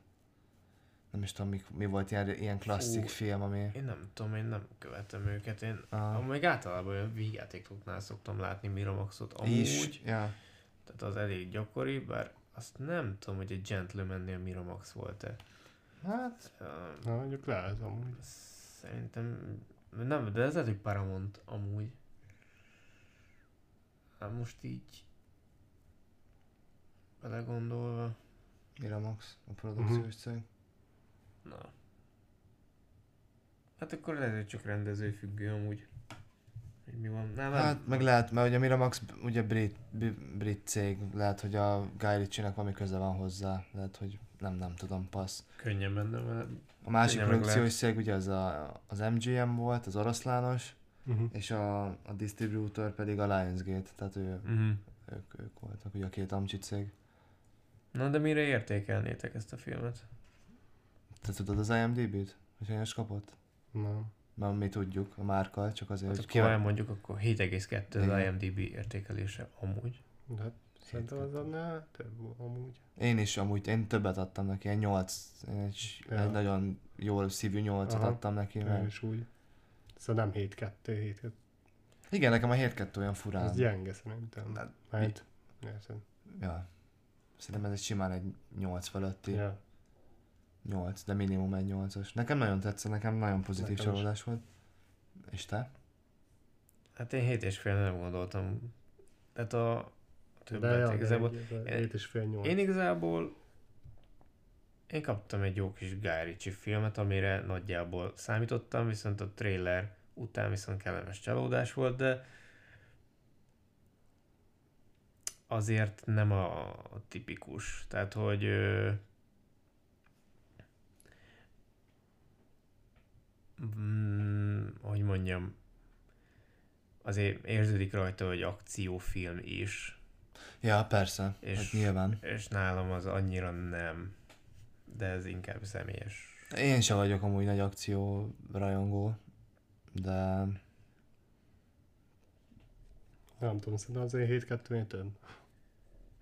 Speaker 1: Nem is tudom, mi, mi volt ilyen, ilyen klasszik
Speaker 2: Fú.
Speaker 1: film, ami...
Speaker 2: Én nem tudom, én nem követem őket. Én
Speaker 1: Ah.
Speaker 2: még általában olyan vígjátékoknál szoktam látni Miramaxot. Amúgy,
Speaker 1: Is, ja.
Speaker 2: tehát az elég gyakori, bár azt nem tudom, hogy egy Gentlemannél Miramax volt-e.
Speaker 1: Hát,
Speaker 2: Uh,
Speaker 4: Na, mondjuk lehet amúgy.
Speaker 2: Szerintem nem, de ez lehet, hogy Paramount amúgy. Hát most így belegondolva,
Speaker 1: Miramax, a produkciós cég.
Speaker 2: na. Hát akkor lehet, hogy csak rendező függő amúgy. Hogy mi van? Nem, nem.
Speaker 1: Hát meg lehet, mert ugye a Miramax ugye brit, brit cég, lehet, hogy a Guy Ritchie-nek valami köze van hozzá, lehet, hogy nem, nem tudom, passz.
Speaker 2: Könnyen benne, mert
Speaker 1: A másik produkciós cég ugye az, a, az MGM volt, az oroszlános,
Speaker 4: Uh-huh.
Speaker 1: és a, a distributor pedig a Lionsgate, tehát ő,
Speaker 2: uh-huh.
Speaker 1: ők, ők voltak ugye a két amcsi cég.
Speaker 2: Na de mire értékelnétek ezt a filmet?
Speaker 1: Te tudod az IMDb-t? Hogy hanyas kapott?
Speaker 4: Nem.
Speaker 1: Mert mi tudjuk, a márka, csak azért,
Speaker 2: Hát
Speaker 1: hogy
Speaker 2: akkor
Speaker 1: ki van.
Speaker 2: elmondjuk, akkor 7,2 az. IMDb értékelése amúgy.
Speaker 4: De hát szerintem az annál több volt amúgy.
Speaker 1: Én is amúgy, én többet adtam neki, ilyen 8, egy,
Speaker 4: Ja.
Speaker 1: egy nagyon jól szívű 8-at
Speaker 4: Aha.
Speaker 1: adtam neki,
Speaker 4: Én
Speaker 1: mert
Speaker 4: is úgy. Szóval nem 7-2, 7
Speaker 1: igen, nekem a 7-2 olyan furán.
Speaker 4: Ez gyenge szerintem.
Speaker 1: Hát,
Speaker 4: Mert, érted?
Speaker 1: Ja. Szerintem ez egy simán egy 8 feletti.
Speaker 4: Ja.
Speaker 1: 8, de minimum egy 8-as. Nekem nagyon tetszett, nekem nagyon pozitív
Speaker 4: Nekem is.
Speaker 1: csalódás volt. És te?
Speaker 2: Hát én 7 és fél nem gondoltam. Tehát a
Speaker 4: De
Speaker 2: többet
Speaker 4: ja, de
Speaker 2: igazából.
Speaker 4: egy- egy- hét és fél nyolc.
Speaker 2: Én igazából én kaptam egy jó kis Guy Ritchie filmet, amire nagyjából számítottam, viszont a trailer után viszont kellemes csalódás volt, de azért nem a tipikus. Tehát, hogy ö, mm, hogy mondjam, azért érződik rajta, hogy akciófilm is,
Speaker 1: Ja, persze.
Speaker 2: És-
Speaker 1: Hát nyilván.
Speaker 2: és nálam az annyira nem, de ez inkább személyes.
Speaker 1: Én sem vagyok amúgy nagy akció rajongó, de
Speaker 4: Nem tudom, szerintem azért 7-2 több.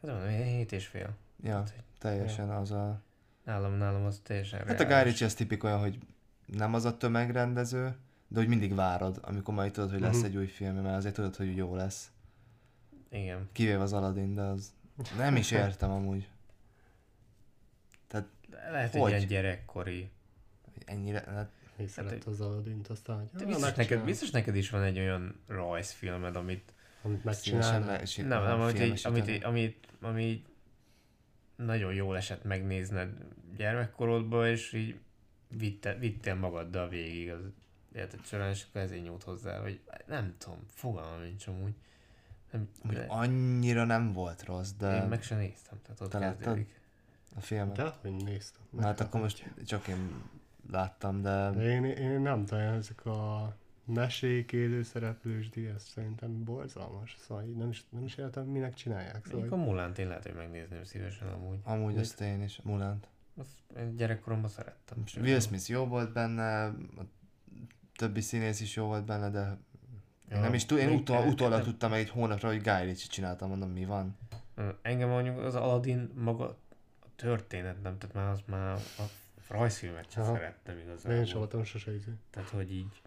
Speaker 2: Hát mondom, én hét és fél.
Speaker 1: ja, teljesen az a...
Speaker 2: Nálam, nálam az teljesen
Speaker 1: Hát a Guy Ritchie az tipik olyan, hogy nem az a tömegrendező, de hogy mindig várod, amikor majd tudod, hogy lesz
Speaker 4: Mhm.
Speaker 1: egy új film, mert azért tudod, hogy jó lesz.
Speaker 2: Igen.
Speaker 1: Kivéve az Aladdin, de az nem is értem amúgy.
Speaker 2: De lehet, hogy,
Speaker 1: Hogy?
Speaker 2: ilyen gyerekkori.
Speaker 1: Ennyire, hát
Speaker 4: Mi szeret az Aladdint, aztán, hogy
Speaker 2: biztos, neked, biztos neked is van egy olyan rajzfilmed, amit
Speaker 4: Amit megcsinálnak.
Speaker 1: meg,
Speaker 2: nem, nem, amit, így, amit, így- amit, ami nagyon jól esett megnézned gyermekkorodban, és így vitte, vittél magaddal végig az életed során, és akkor ezért nyújt hozzá, hogy nem tudom, fogalmam nincs amúgy. Nem, de
Speaker 1: annyira nem volt rossz, de
Speaker 2: én meg sem néztem, tehát ott
Speaker 1: Te
Speaker 2: kezdődik.
Speaker 1: a filmet.
Speaker 4: De, hogy néztem.
Speaker 1: Na, hát akkor most csak én láttam, de
Speaker 4: De én, én nem tudom, ezek a mesék, élő szereplős díjas szerintem borzalmas. Szóval így nem is, nem is értem, minek csinálják. Szóval
Speaker 2: Mondjuk a Mulánt én lehet, hogy megnézném szívesen amúgy.
Speaker 1: amúgy ezt én is, Mulánt.
Speaker 2: Azt én gyerekkoromban szerettem.
Speaker 1: Will Smith jó volt benne, a többi színész is jó volt benne, de én nem is tud, én utol, utólag tudtam egy hónapra, hogy Guy Ritchie csináltam, mondom, mi van.
Speaker 2: Engem mondjuk az Aladdin maga a történet nem, tehát már az már a rajzfilmet sem szerettem
Speaker 4: de én
Speaker 2: igazából.
Speaker 4: sem voltam sose izé.
Speaker 2: Tehát, hogy így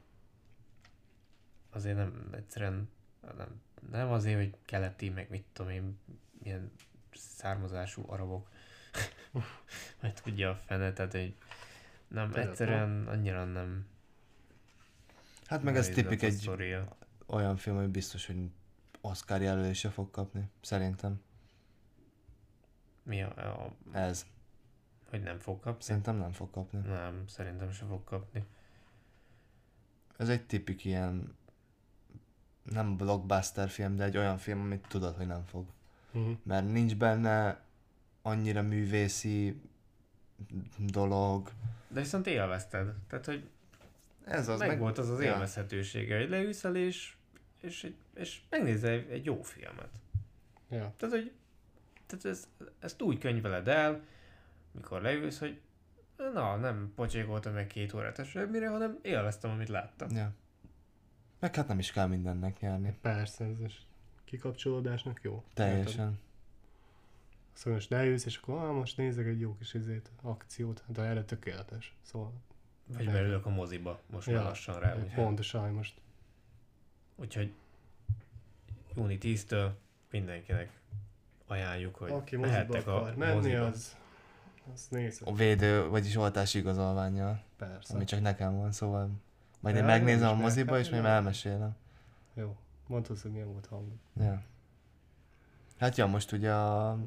Speaker 2: azért nem egyszerűen nem, nem azért, hogy keleti, meg mit tudom én, milyen származású arabok, <laughs> majd tudja a fene, tehát hogy nem, egyszerűen annyira nem
Speaker 1: Hát meg ez tipik egy. Olyan film, hogy biztos, hogy Oscar jelölése fog kapni, szerintem.
Speaker 2: Mi a, a,
Speaker 1: Ez.
Speaker 2: hogy nem fog kapni?
Speaker 1: Szerintem nem fog kapni.
Speaker 2: Nem, szerintem se fog kapni.
Speaker 1: Ez egy tipik ilyen nem blockbuster film, de egy olyan film, amit tudod, hogy nem fog.
Speaker 4: Uh-huh.
Speaker 1: Mert nincs benne annyira művészi dolog.
Speaker 2: De viszont élvezted. Tehát, hogy
Speaker 1: Ez az
Speaker 2: meg, meg volt az az
Speaker 1: ja.
Speaker 2: élvezhetősége, hogy leülsz el és, és, egy- és megnézel egy, egy jó filmet.
Speaker 4: Ja.
Speaker 2: Tehát, hogy tehát ezt, ezt úgy könyveled el, mikor leülsz, hogy na, nem pocsékoltam meg két órát semmire, hanem élveztem, amit láttam.
Speaker 1: Ja. Meg hát nem is kell mindennek nyerni.
Speaker 4: Persze, ez is kikapcsolódásnak jó.
Speaker 1: Teljesen.
Speaker 4: Szóval most leülsz, és akkor ah, most nézek egy jó kis izét, akciót, de erre tökéletes. Szóval
Speaker 2: Vagy beülök a moziba, most már lassan rá.
Speaker 4: Pontosan, most
Speaker 2: úgyhogy júni 10-től mindenkinek ajánljuk, hogy
Speaker 4: aki
Speaker 2: mehettek a
Speaker 4: akar menni,
Speaker 2: moziba.
Speaker 4: az, az nézze.
Speaker 1: A védő, vagyis oltási igazolványjal,
Speaker 4: Persze.
Speaker 1: ami csak nekem van, szóval majd én megnézem a moziba, és
Speaker 4: hát,
Speaker 1: elmesélem.
Speaker 4: Jó. Mondhatsz, hogy milyen volt hang.
Speaker 1: Ja. Hát ja, most ugye a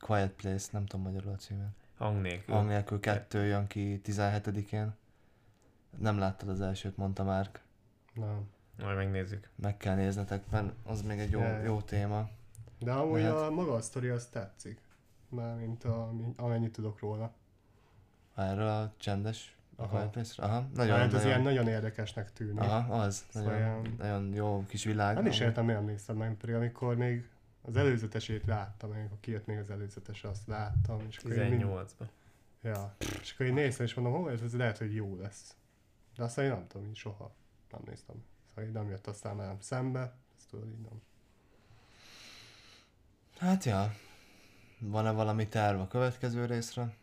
Speaker 1: Quiet Place, nem tudom magyarul a címet.
Speaker 2: Hang nélkül.
Speaker 1: Hang nélkül kettő jön ki 17-én. Nem láttad az elsőt, mondta Márk.
Speaker 4: Nem.
Speaker 2: Majd megnézzük.
Speaker 1: Meg kell néznetek, mert az még egy jó,
Speaker 4: ja.
Speaker 1: jó téma.
Speaker 4: De amúgy
Speaker 1: Lehet.
Speaker 4: a maga a sztori az tetszik. Mármint a, amennyit tudok róla.
Speaker 1: Erről a csendes a
Speaker 4: Aha.
Speaker 1: Aha,
Speaker 4: Nagyon, Mert az ilyen
Speaker 1: nagyon,
Speaker 4: érdekesnek tűnik.
Speaker 1: aha, az.
Speaker 4: Szóval
Speaker 1: Nagyon,
Speaker 4: ilyen-
Speaker 1: nagyon jó kis világ.
Speaker 4: Nem is értem, miért néztem meg, pedig amikor még az előzetesét láttam, amikor kijött még az előzetes, azt láttam. És akkor én mind-
Speaker 2: 18-ban.
Speaker 4: Ja, és akkor én néztem, és mondom, hol ez, ez lehet, hogy jó lesz. De aztán én nem tudom, én soha nem néztem. Szóval így nem jött aztán velem szembe, ezt tudod, így nem.
Speaker 1: Hát ja. Van-e valami terv a következő részre?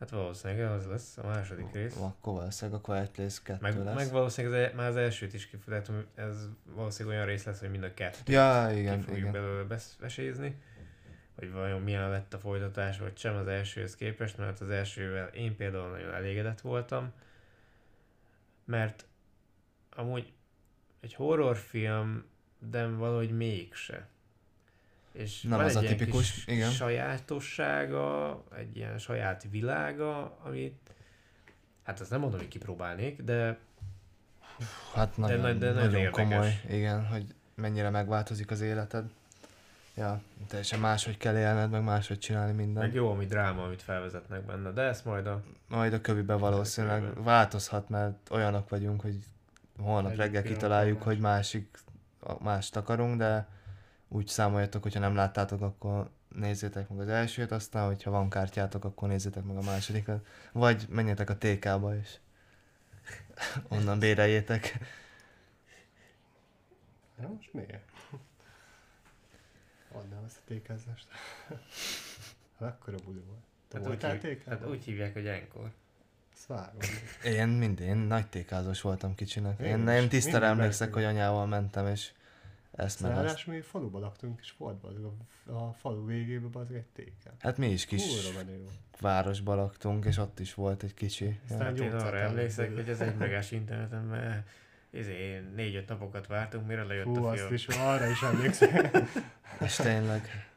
Speaker 2: Hát valószínűleg az lesz a második rész.
Speaker 1: Akkor valószínűleg a Quiet Place 2
Speaker 2: Meg,
Speaker 1: lesz.
Speaker 2: meg valószínűleg az, e- már az elsőt is kifizetem, ez valószínűleg olyan rész lesz, hogy mind a kettőt
Speaker 1: Ja,
Speaker 2: ki
Speaker 1: igen,
Speaker 2: fogjuk
Speaker 1: igen.
Speaker 2: belőle vesézni. Hogy vajon milyen lett a folytatás, vagy sem az elsőhöz képest, mert az elsővel én például nagyon elégedett voltam. Mert amúgy egy horrorfilm, de valahogy mégse. És
Speaker 1: Nem
Speaker 2: van
Speaker 1: az
Speaker 2: egy
Speaker 1: a tipikus,
Speaker 2: kis
Speaker 1: igen.
Speaker 2: sajátossága, egy ilyen saját világa, amit hát azt nem mondom, hogy kipróbálnék, de
Speaker 1: Hát nagyon,
Speaker 2: de- de nagyon
Speaker 1: nagyon komoly, igen, hogy mennyire megváltozik az életed. Ja, teljesen máshogy kell élned, meg máshogy csinálni
Speaker 2: meg
Speaker 1: mindent.
Speaker 2: jó, ami dráma, amit felvezetnek benne, de ezt majd a
Speaker 1: Majd a kövibe valószínűleg
Speaker 2: kövibe.
Speaker 1: változhat, mert olyanok vagyunk, hogy holnap reggel kitaláljuk,
Speaker 4: más.
Speaker 1: hogy másik, a- mást akarunk, de úgy számoljatok, hogyha nem láttátok, akkor nézzétek meg az elsőt, aztán, hogyha van kártyátok, akkor nézzétek meg a másodikat. Vagy menjetek a TK-ba is. <laughs> Onnan béreljétek.
Speaker 4: Ja, most miért? Adnám ezt a tékázást. <laughs> Hát akkora buli volt. Te
Speaker 2: hát úgy, hív, hát úgy hívják, hogy enkor.
Speaker 4: Ezt vágom.
Speaker 1: Én mind, én nagy tékázós voltam kicsinek.
Speaker 4: Én
Speaker 1: Én, én tisztára
Speaker 4: Mindig
Speaker 1: emlékszek, hogy anyával mentem, és ezt meg azt.
Speaker 4: Mi faluba laktunk, és volt a, a falu végében az egy téken.
Speaker 1: Hát mi is kis városba laktunk, és ott is volt egy kicsi.
Speaker 4: Aztán
Speaker 1: Ja.
Speaker 2: Hát én arra emlékszek, hogy az egy megás interneten, mert izé, négy-öt napokat vártunk, mire lejött
Speaker 4: Hú,
Speaker 2: a
Speaker 4: azt
Speaker 2: film.
Speaker 4: is, arra is emlékszem.
Speaker 1: És tényleg.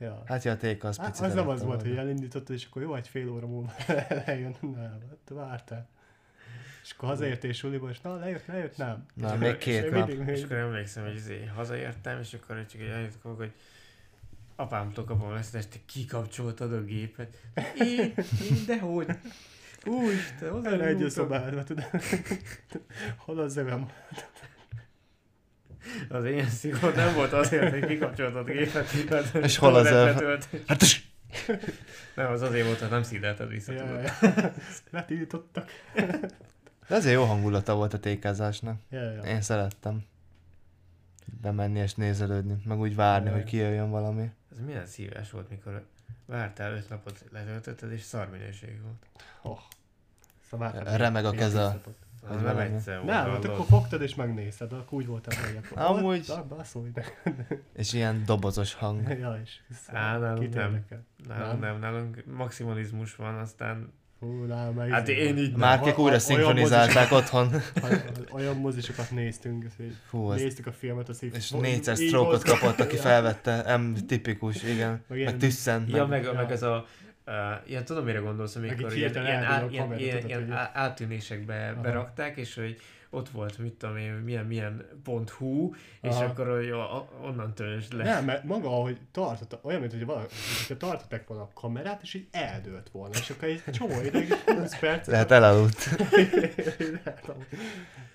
Speaker 4: Ja.
Speaker 1: Hát ja, a téka az
Speaker 4: Hát,
Speaker 1: picit
Speaker 4: az nem az volt, hogy elindítottad, és akkor jó, egy fél óra múlva <laughs> lejön. Nem, hát vártál. És akkor hazaértél suliba, és na, lejött, lejött, nem.
Speaker 1: Na,
Speaker 2: És
Speaker 1: még két
Speaker 4: és
Speaker 1: nap.
Speaker 4: mindig-
Speaker 2: És akkor emlékszem, hogy izé, hazaértem, és akkor csak egy annyit kapok, hogy apámtól kapom ezt, és te kikapcsoltad a gépet. Én? Én? Dehogy? Úristen, hozzá
Speaker 4: egy
Speaker 2: nyúltam.
Speaker 4: szobádba, tudod. <laughs> Hol az zövem?
Speaker 2: Az én szigor nem volt azért, hogy kikapcsoltad a gépet, mert
Speaker 1: És hol az
Speaker 2: betöltés.
Speaker 1: Hát
Speaker 2: Nem, az azért volt, hogy nem szídelted vissza,
Speaker 4: Ja,
Speaker 2: tudod.
Speaker 4: ja. <laughs> Letiltottak.
Speaker 1: De azért jó hangulata volt a tékázásnak.
Speaker 4: Ja, ja.
Speaker 1: Én szerettem. Bemenni és nézelődni, meg úgy várni,
Speaker 4: Ja,
Speaker 1: hogy
Speaker 4: ja.
Speaker 1: kijöjjön valami.
Speaker 2: Ez milyen szíves volt, mikor vártál öt napot, letöltötted, és szar minőség volt.
Speaker 4: Oh. Szóval
Speaker 1: Remeg a keze.
Speaker 2: Az
Speaker 1: Az
Speaker 2: nem
Speaker 1: valami.
Speaker 2: egyszer volt,
Speaker 4: Nem, hát
Speaker 2: hallod?
Speaker 4: akkor fogtad és megnézted, akkor úgy voltam, hogy akkor <laughs>
Speaker 1: Amúgy-
Speaker 4: Na, baszolj meg.
Speaker 1: És ilyen dobozos hang.
Speaker 4: Ja, és
Speaker 2: Á, nálunk nem. Nálunk nem, nálunk maximalizmus van, aztán
Speaker 4: Hú, nálam meg
Speaker 2: Hát
Speaker 4: izé
Speaker 2: én így
Speaker 4: Olyan
Speaker 1: újra szinkronizálták otthon. <laughs>
Speaker 4: Olyan mozisokat néztünk, hogy
Speaker 1: Fú, az
Speaker 4: néztük a filmet, azt így...
Speaker 1: És négyszer stroke kapott, aki <laughs> felvette, M tipikus, igen.
Speaker 4: Meg
Speaker 1: Meg, tüsszent.
Speaker 2: Ja,
Speaker 1: meg.
Speaker 2: meg ez a Uh, ilyen tudom, mire gondolsz, amikor ilyen, ilyen, á, ilyen, ilyen, ilyen
Speaker 4: hogy-
Speaker 2: átűnésekbe
Speaker 4: Aha.
Speaker 2: berakták, és hogy ott volt, mit tudom én, milyen, milyen pont hú, és
Speaker 4: Aha.
Speaker 2: akkor hogy onnan töltsd le.
Speaker 4: Nem, mert maga, ahogy tartotta, olyan, mint hogy valaki, tartották volna a kamerát, és így eldőlt volna, és akkor egy csomó ideig, 20 perc,
Speaker 1: Lehet elaludt. <laughs>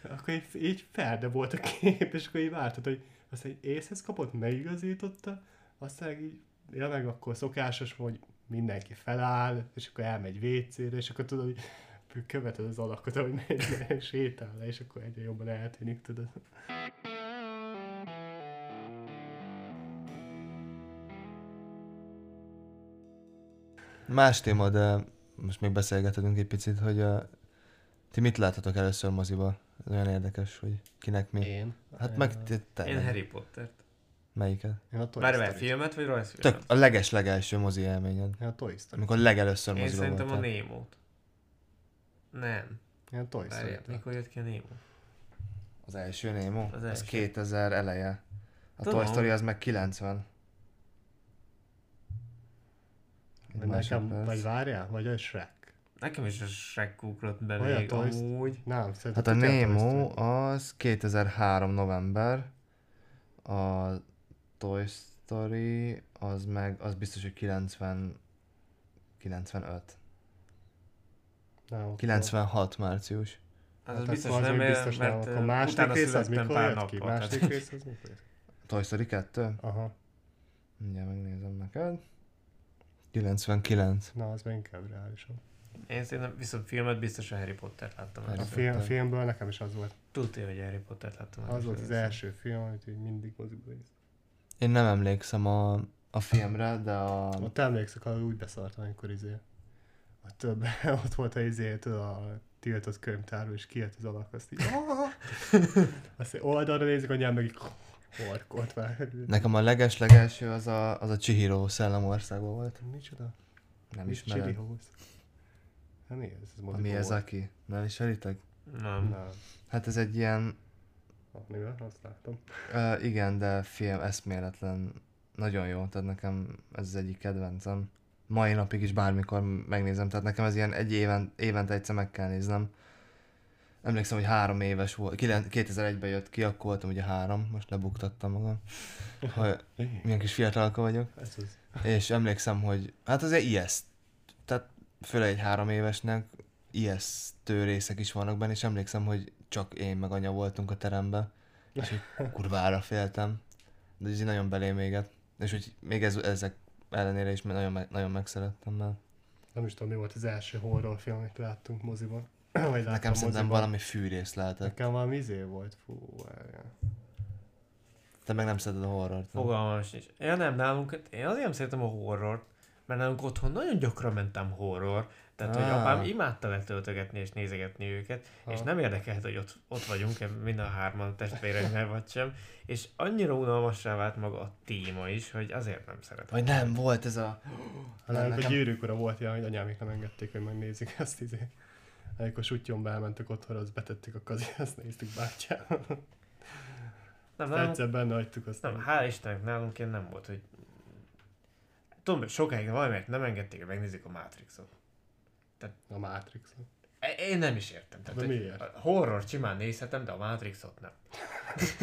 Speaker 4: Akkor így, így ferde volt a kép, és akkor így vártad, hogy aztán egy észhez kapott, megigazította, aztán így, ja meg akkor szokásos, hogy mindenki feláll, és akkor elmegy WC-re, és akkor tudod, hogy követed az alakot, ahogy megy, <laughs> sétál le, és akkor egyre jobban eltűnik, tudod.
Speaker 1: Más téma, de most még beszélgetünk egy picit, hogy uh, ti mit láttatok először moziba? Ez olyan érdekes, hogy kinek mi.
Speaker 4: Én?
Speaker 1: Hát meg te, te
Speaker 2: Én Harry Pottert.
Speaker 1: Melyiket?
Speaker 4: Én a Toy
Speaker 2: Már vele
Speaker 4: Story-t.
Speaker 2: filmet vagy rajzfilmet?
Speaker 1: Tök a leges legelső mozi élményed.
Speaker 4: Én a Toy Story.
Speaker 1: Amikor legelőször
Speaker 2: Én
Speaker 1: moziba
Speaker 2: szerintem a
Speaker 1: voltál.
Speaker 2: Némót. Nem.
Speaker 4: Én a Toy Story.
Speaker 2: mikor jött ki a Némó?
Speaker 1: Az első Nemo?
Speaker 2: Az első.
Speaker 1: az 2000 eleje. A
Speaker 2: Tudom.
Speaker 1: Toy Story az meg 90. Egy
Speaker 4: Vagy nekem, vagy várjál, vagy a Shrek.
Speaker 2: Nekem is a Shrek ugrott be
Speaker 4: Olyan
Speaker 2: még
Speaker 4: Toy-
Speaker 2: amúgy.
Speaker 4: Nem, szerintem
Speaker 1: Hát a Nemo
Speaker 4: Story.
Speaker 1: az 2003 november, a Toy Story az meg, az biztos, hogy 90, 95.
Speaker 4: Nem, akkor-
Speaker 1: 96 március.
Speaker 2: Az,
Speaker 4: Hát
Speaker 2: az biztos
Speaker 4: az
Speaker 2: nem, mert,
Speaker 4: biztos nem.
Speaker 2: mert
Speaker 4: Akkor
Speaker 2: ö,
Speaker 4: második rész az mikor jött ki?
Speaker 2: nappal.
Speaker 4: Második
Speaker 2: tehát-
Speaker 4: rész az mikor jött ki?
Speaker 1: Toy Story 2?
Speaker 4: Aha.
Speaker 1: Mindjárt megnézem neked. 99.
Speaker 4: Na, az még inkább reálisabb.
Speaker 2: Én szerintem viszont filmet biztos a Harry Pottert láttam.
Speaker 1: Harry
Speaker 4: A, film, a
Speaker 1: Potter.
Speaker 4: filmből nekem is az volt.
Speaker 2: Tudja, hogy Harry Pottert láttam.
Speaker 4: Az volt az első film, amit így mindig moziba néztem.
Speaker 1: Én nem emlékszem a, a filmre, de a...
Speaker 4: Ott emlékszek, hogy úgy beszartam, amikor izé. A <laughs> több, ott volt a izé, a tiltott könyvtárban, és kijött az alak, azt így, <laughs> azt így oldalra nézik, a nyelv meg így horkolt már.
Speaker 1: Nekem a leges legelső az a, az a Chihiro Szellemországban volt.
Speaker 4: Micsoda?
Speaker 1: Nem
Speaker 4: Mi
Speaker 1: ismered.
Speaker 4: Chili House? Hát mi ez? ez
Speaker 1: A
Speaker 4: moziba
Speaker 1: mi ez
Speaker 4: volt.
Speaker 1: aki? Nem ismeritek?
Speaker 2: Nem.
Speaker 4: Nem.
Speaker 1: Hát ez egy ilyen,
Speaker 4: Mivel? Azt láttam.
Speaker 1: uh, igen, de film eszméletlen, nagyon jó, tehát nekem ez az egyik kedvencem. Mai napig is bármikor megnézem, tehát nekem ez ilyen egy éven, évente egyszer meg kell néznem. Emlékszem, hogy három éves volt, Kilen- 2001-ben jött ki, akkor voltam ugye három, most lebuktattam magam. Ha, milyen kis fiatalka vagyok.
Speaker 4: Ez az.
Speaker 1: És emlékszem, hogy hát azért ijeszt. Tehát főleg egy három évesnek ijesztő részek is vannak benne, és emlékszem, hogy csak én meg anya voltunk a teremben, és hogy <laughs> kurvára féltem. De ez így nagyon belém éget. És hogy még ez, ezek ellenére is nagyon, nagyon megszerettem, mert
Speaker 4: Nem is tudom, mi volt az első horrorfilm, amit láttunk moziban. <clears throat> Vagy
Speaker 1: nekem szerintem
Speaker 4: moziban.
Speaker 1: valami fűrész lehetett.
Speaker 4: Nekem valami izé volt, fú, várjál.
Speaker 1: Te meg nem szereted a horrort. nem?
Speaker 2: Fogalmam sincs. Ja nem, nálunk, én azért nem szeretem a horrort, mert nálunk otthon nagyon gyakran mentem horror, tehát hogy
Speaker 1: Ah.
Speaker 2: apám imádta letöltögetni és nézegetni őket, és nem érdekelt, hogy ott, ott vagyunk, mind a hárman testvéreknél vagy sem, és annyira unalmassá vált maga a téma is, hogy azért nem szeretem.
Speaker 1: Vagy nem, volt ez a...
Speaker 4: Hát nálunk a
Speaker 1: nekem-
Speaker 4: gyűrűk ura volt ilyen, hogy anyámék nem engedték, hogy megnézzük ezt izé. Amikor sutyomba elmentek otthon, azt betettük a kazi, <laughs> azt néztük bátyával.
Speaker 2: Nem, nálunk,
Speaker 4: Egyszer benne hagytuk azt.
Speaker 2: nem, hál' Istennek nálunk ilyen nem volt, hogy tudom, sokáig valamiért nem engedték, hogy megnézik a Matrixot.
Speaker 4: A matrix
Speaker 2: E- Én nem is értem. Tehát,
Speaker 4: De miért?
Speaker 2: A horror simán nézhetem, de a Matrixot nem.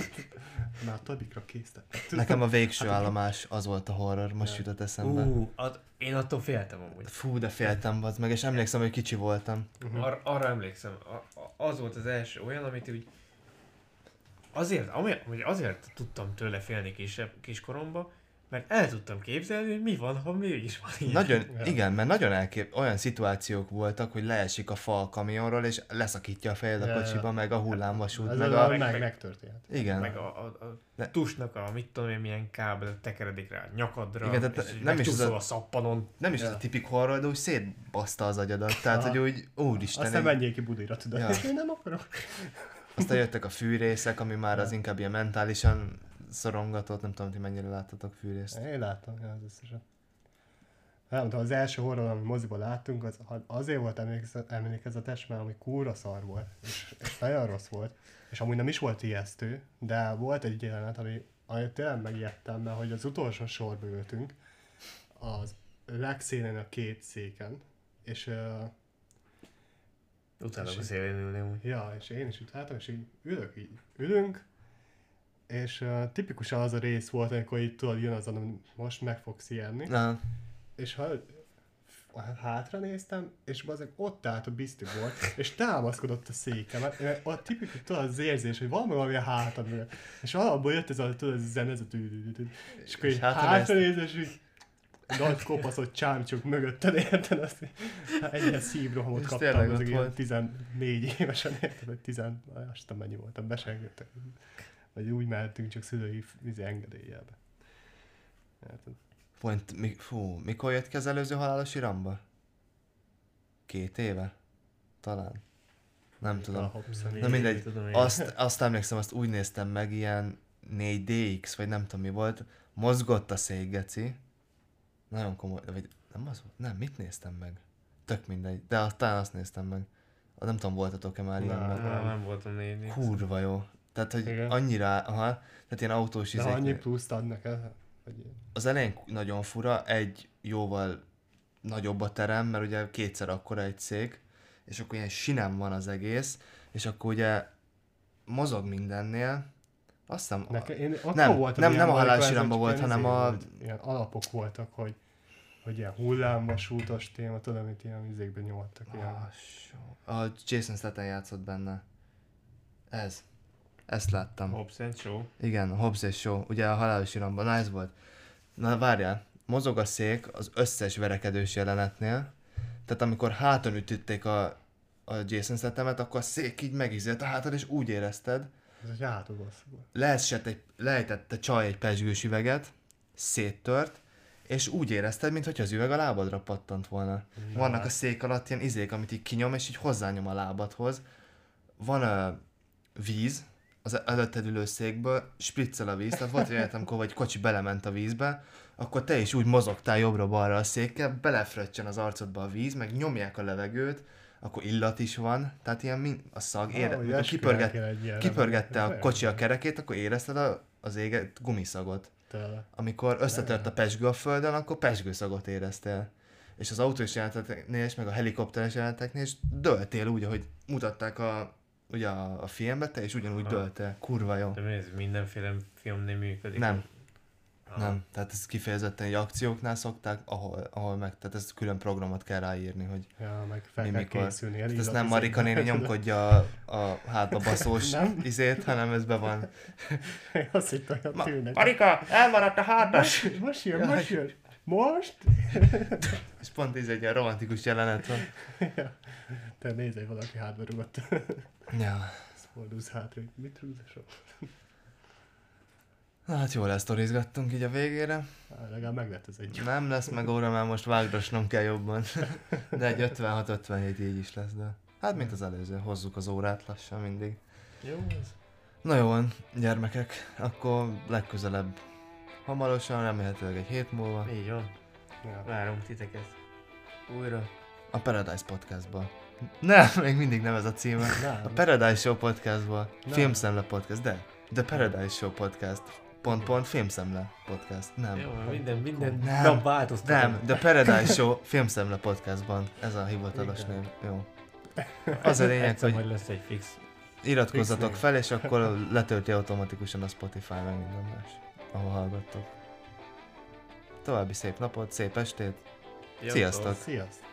Speaker 2: <laughs>
Speaker 4: Már tadikra készítettek.
Speaker 1: Nekem a végső <laughs> állomás az volt a horror, most jutott eszembe.
Speaker 2: Uh, ad, én attól féltem amúgy.
Speaker 1: Fú, de féltem, az meg, és emlékszem, hogy kicsi voltam.
Speaker 4: Mhm.
Speaker 2: Ar- arra emlékszem, a- a- az volt az első olyan, amit úgy azért, ami, azért tudtam tőle félni kisebb, kiskoromba, mert el tudtam képzelni, hogy mi van, ha mégis van ilyen.
Speaker 1: Nagyon,
Speaker 4: Ja.
Speaker 1: igen, mert nagyon elkép, olyan szituációk voltak, hogy leesik a fa a kamionról, és leszakítja a fejed a
Speaker 4: Ja, ja.
Speaker 1: kocsiba, meg a hullámvasút,
Speaker 4: Ez
Speaker 1: meg
Speaker 4: az,
Speaker 1: a...
Speaker 4: meg,
Speaker 2: meg-
Speaker 4: meg, megtörtént.
Speaker 1: Igen.
Speaker 2: Meg a, a, a
Speaker 1: De-
Speaker 2: tusnak a, mit tudom én, milyen kábel tekeredik rá a nyakadra,
Speaker 1: Igen, tehát
Speaker 2: és
Speaker 1: nem is az a-
Speaker 2: a szappanon.
Speaker 1: Nem is
Speaker 4: Ja.
Speaker 1: ez a tipik horror, de úgy szétbaszta az agyadat. Tehát, hogy úgy, úristen,
Speaker 4: Aztán
Speaker 1: így-
Speaker 4: menjél ki Budira, tudod.
Speaker 1: Ja. <laughs>
Speaker 4: Én nem akarok.
Speaker 1: aztán jöttek a fűrészek, ami már az inkább ilyen mentálisan szorongatott, nem tudom, hogy mennyire láttatok fűrészt.
Speaker 4: Én láttam ja, az összeset. Nem tudom, az első horror, amit moziban láttunk, az azért volt emlékez- emlékezetes, mert ami kúra szar volt, és, és nagyon rossz volt, és amúgy nem is volt ijesztő, de volt egy jelenet, ami, ami tényleg megijedtem, mert hogy az utolsó sorba ültünk, az legszélen a két széken, és uh,
Speaker 2: Utána a szélén ülni amúgy.
Speaker 4: Ja, és én is utáltam, és így ülök, így ülünk, és uh, tipikusan az a rész volt, amikor így tudod, jön az, hogy most meg fogsz ijedni,
Speaker 1: Na,
Speaker 4: és ha hátra néztem, és azok ott állt a biztibor, és támaszkodott a székemet. Mert A tipikus, tudod, az érzés, hogy valami valami a hátam mögött. És alapból jött ez a, tudod, ez a zene, ez a tű, tű, tű, tű. És akkor így
Speaker 1: hátra
Speaker 4: hátra néz, és így nagy kopaszott csámcsok mögötted, érted? Azt egyre szívrohamot
Speaker 1: És
Speaker 4: kaptam,
Speaker 1: tényleg
Speaker 4: az
Speaker 1: ott
Speaker 4: ilyen
Speaker 1: volt.
Speaker 4: 14 évesen, érted? Vagy 10, azt mennyi voltam, be sem engedtek. Vagy úgy mehetünk csak szülői vízi engedélyjelbe. Érted?
Speaker 1: Pont, mi, fú, mikor jött ki az előző halálos iramba? Két éve? Talán. Nem
Speaker 4: A
Speaker 1: tudom. Na mindegy,
Speaker 2: Tudom én.
Speaker 1: azt, azt emlékszem, azt úgy néztem meg, ilyen 4DX, vagy nem tudom mi volt, mozgott a szék, geci. Nagyon komoly, vagy nem az volt? Nem, mit néztem meg? Tök mindegy, de azt, talán azt néztem meg. Nem tudom, voltatok-e már
Speaker 4: Nem.
Speaker 1: ilyenben?
Speaker 2: Nem, nem voltam nézni.
Speaker 1: Kurva jó. Tehát, hogy
Speaker 4: Igen.
Speaker 1: annyira, aha, tehát ilyen autós
Speaker 4: De
Speaker 1: izék,
Speaker 4: annyi pluszt adnak el, hogy
Speaker 1: az elején nagyon fura, egy jóval nagyobb a terem, mert ugye kétszer akkora egy szék, és akkor ilyen sinem van az egész, és akkor ugye mozog mindennél, azt hiszem,
Speaker 4: Nekem, én, akkor
Speaker 1: Nem,
Speaker 4: voltam
Speaker 1: nem- nem a
Speaker 4: ezek
Speaker 1: iramba volt, hanem a-
Speaker 4: volt, Ilyen alapok voltak, hogy, hogy ilyen hullámvasútos téma, tudom, amit ilyen izékben nyomottak. Ilyen.
Speaker 1: Ah, a Jason Statham játszott benne. Ez. Ezt láttam.
Speaker 2: Hobbs and Show.
Speaker 1: Igen, Hobbs és Shaw, ugye a halálos iramban, na ez volt. Na várjál, mozog a szék az összes verekedős jelenetnél, tehát amikor háton ütötték a, a Jason Stathamet, akkor a szék így megizélt a hátad, és úgy érezted,
Speaker 4: Ez egy volt.
Speaker 1: leesett egy, lejtett a csaj egy pesgős üveget, széttört, és úgy érezted, mintha az üveg a lábadra pattant volna. Vannak a szék alatt ilyen izék, amit így kinyom, és így hozzányom a lábadhoz. Van a víz, az előtted ülő székből, spriccel a víz, tehát volt olyan, amikor vagy kocsi belement a vízbe, akkor te is úgy mozogtál jobbra-balra a székkel, belefröccsen az arcodba a víz, meg nyomják a levegőt, akkor illat is van, tehát ilyen min- a szag, ére,
Speaker 4: Ah,
Speaker 1: kipörget,
Speaker 4: egy
Speaker 1: kipörgette a kocsi a kerekét, akkor érezted a, az éget gumiszagot.
Speaker 4: Tele.
Speaker 1: Amikor összetört a pesgő a földön, akkor pesgőszagot éreztél. És az autós jeleneteknél is, meg a helikopteres jeleneteknél is döltél úgy, ahogy mutatták a, ugye a, a filmbe, te is ugyanúgy
Speaker 2: Ha.
Speaker 1: döltél. Kurva jó.
Speaker 2: De mi ez mindenféle filmnél működik?
Speaker 1: Nem.
Speaker 2: Ah.
Speaker 1: Nem, tehát ez kifejezetten egy akcióknál szokták, ahol, ahol meg, tehát ez külön programot kell ráírni, hogy
Speaker 4: Ja, meg fel
Speaker 1: mi
Speaker 4: kell
Speaker 1: mikor.
Speaker 4: készülni.
Speaker 1: Tehát ez nem Marika néni nyomkodja a, a hátba <laughs> baszós
Speaker 4: Nem?
Speaker 1: izét, hanem ez be van. <laughs>
Speaker 4: Azt hittem, hogy
Speaker 1: Ma-. Marika, elmaradt a hátas!
Speaker 4: Most, most jön, most jön. Most? <laughs>
Speaker 1: És pont ez egy ilyen romantikus jelenet van.
Speaker 4: Te nézz, hogy valaki hátba rugott.
Speaker 1: Ja.
Speaker 4: Ezt fordulsz hátra, mit rúgzasok?
Speaker 1: Na hát jól lesztorizgattunk így a végére.
Speaker 4: Á, Legalább meg lett ez egy
Speaker 1: Nem lesz meg óra, mert most vágdosnom kell jobban. De egy 56-57 így is lesz, de... Hát mint az előző, hozzuk az órát lassan mindig.
Speaker 2: Jó ez.
Speaker 1: Na jó van, gyermekek, akkor legközelebb hamarosan, remélhetőleg egy hét múlva,
Speaker 2: Így van.
Speaker 4: Ja.
Speaker 2: Várunk titeket. Újra.
Speaker 1: a Paradise Podcastba. Nem, még mindig nem ez a címe.
Speaker 4: Nem.
Speaker 1: A Paradise Show Podcastba.
Speaker 4: Nem.
Speaker 1: Filmszemle Podcast, de. The Paradise Show Podcast. Pont, pont, Filmszemle Podcast. Nem.
Speaker 2: Jó, minden, minden
Speaker 1: Nem.
Speaker 2: nap változtatom.
Speaker 1: Nem, The Paradise Show Filmszemle Podcastban. Ez a hivatalos név. Jó. <laughs> Az a lényeg,
Speaker 2: Egyszer
Speaker 1: hogy
Speaker 2: majd lesz egy fix.
Speaker 1: iratkozzatok
Speaker 4: Fix
Speaker 1: fel, és akkor <laughs> letölti automatikusan a Spotify meg minden más, ahol hallgattok. További szép napot, szép estét. Sziasztok!
Speaker 4: Sziasztok!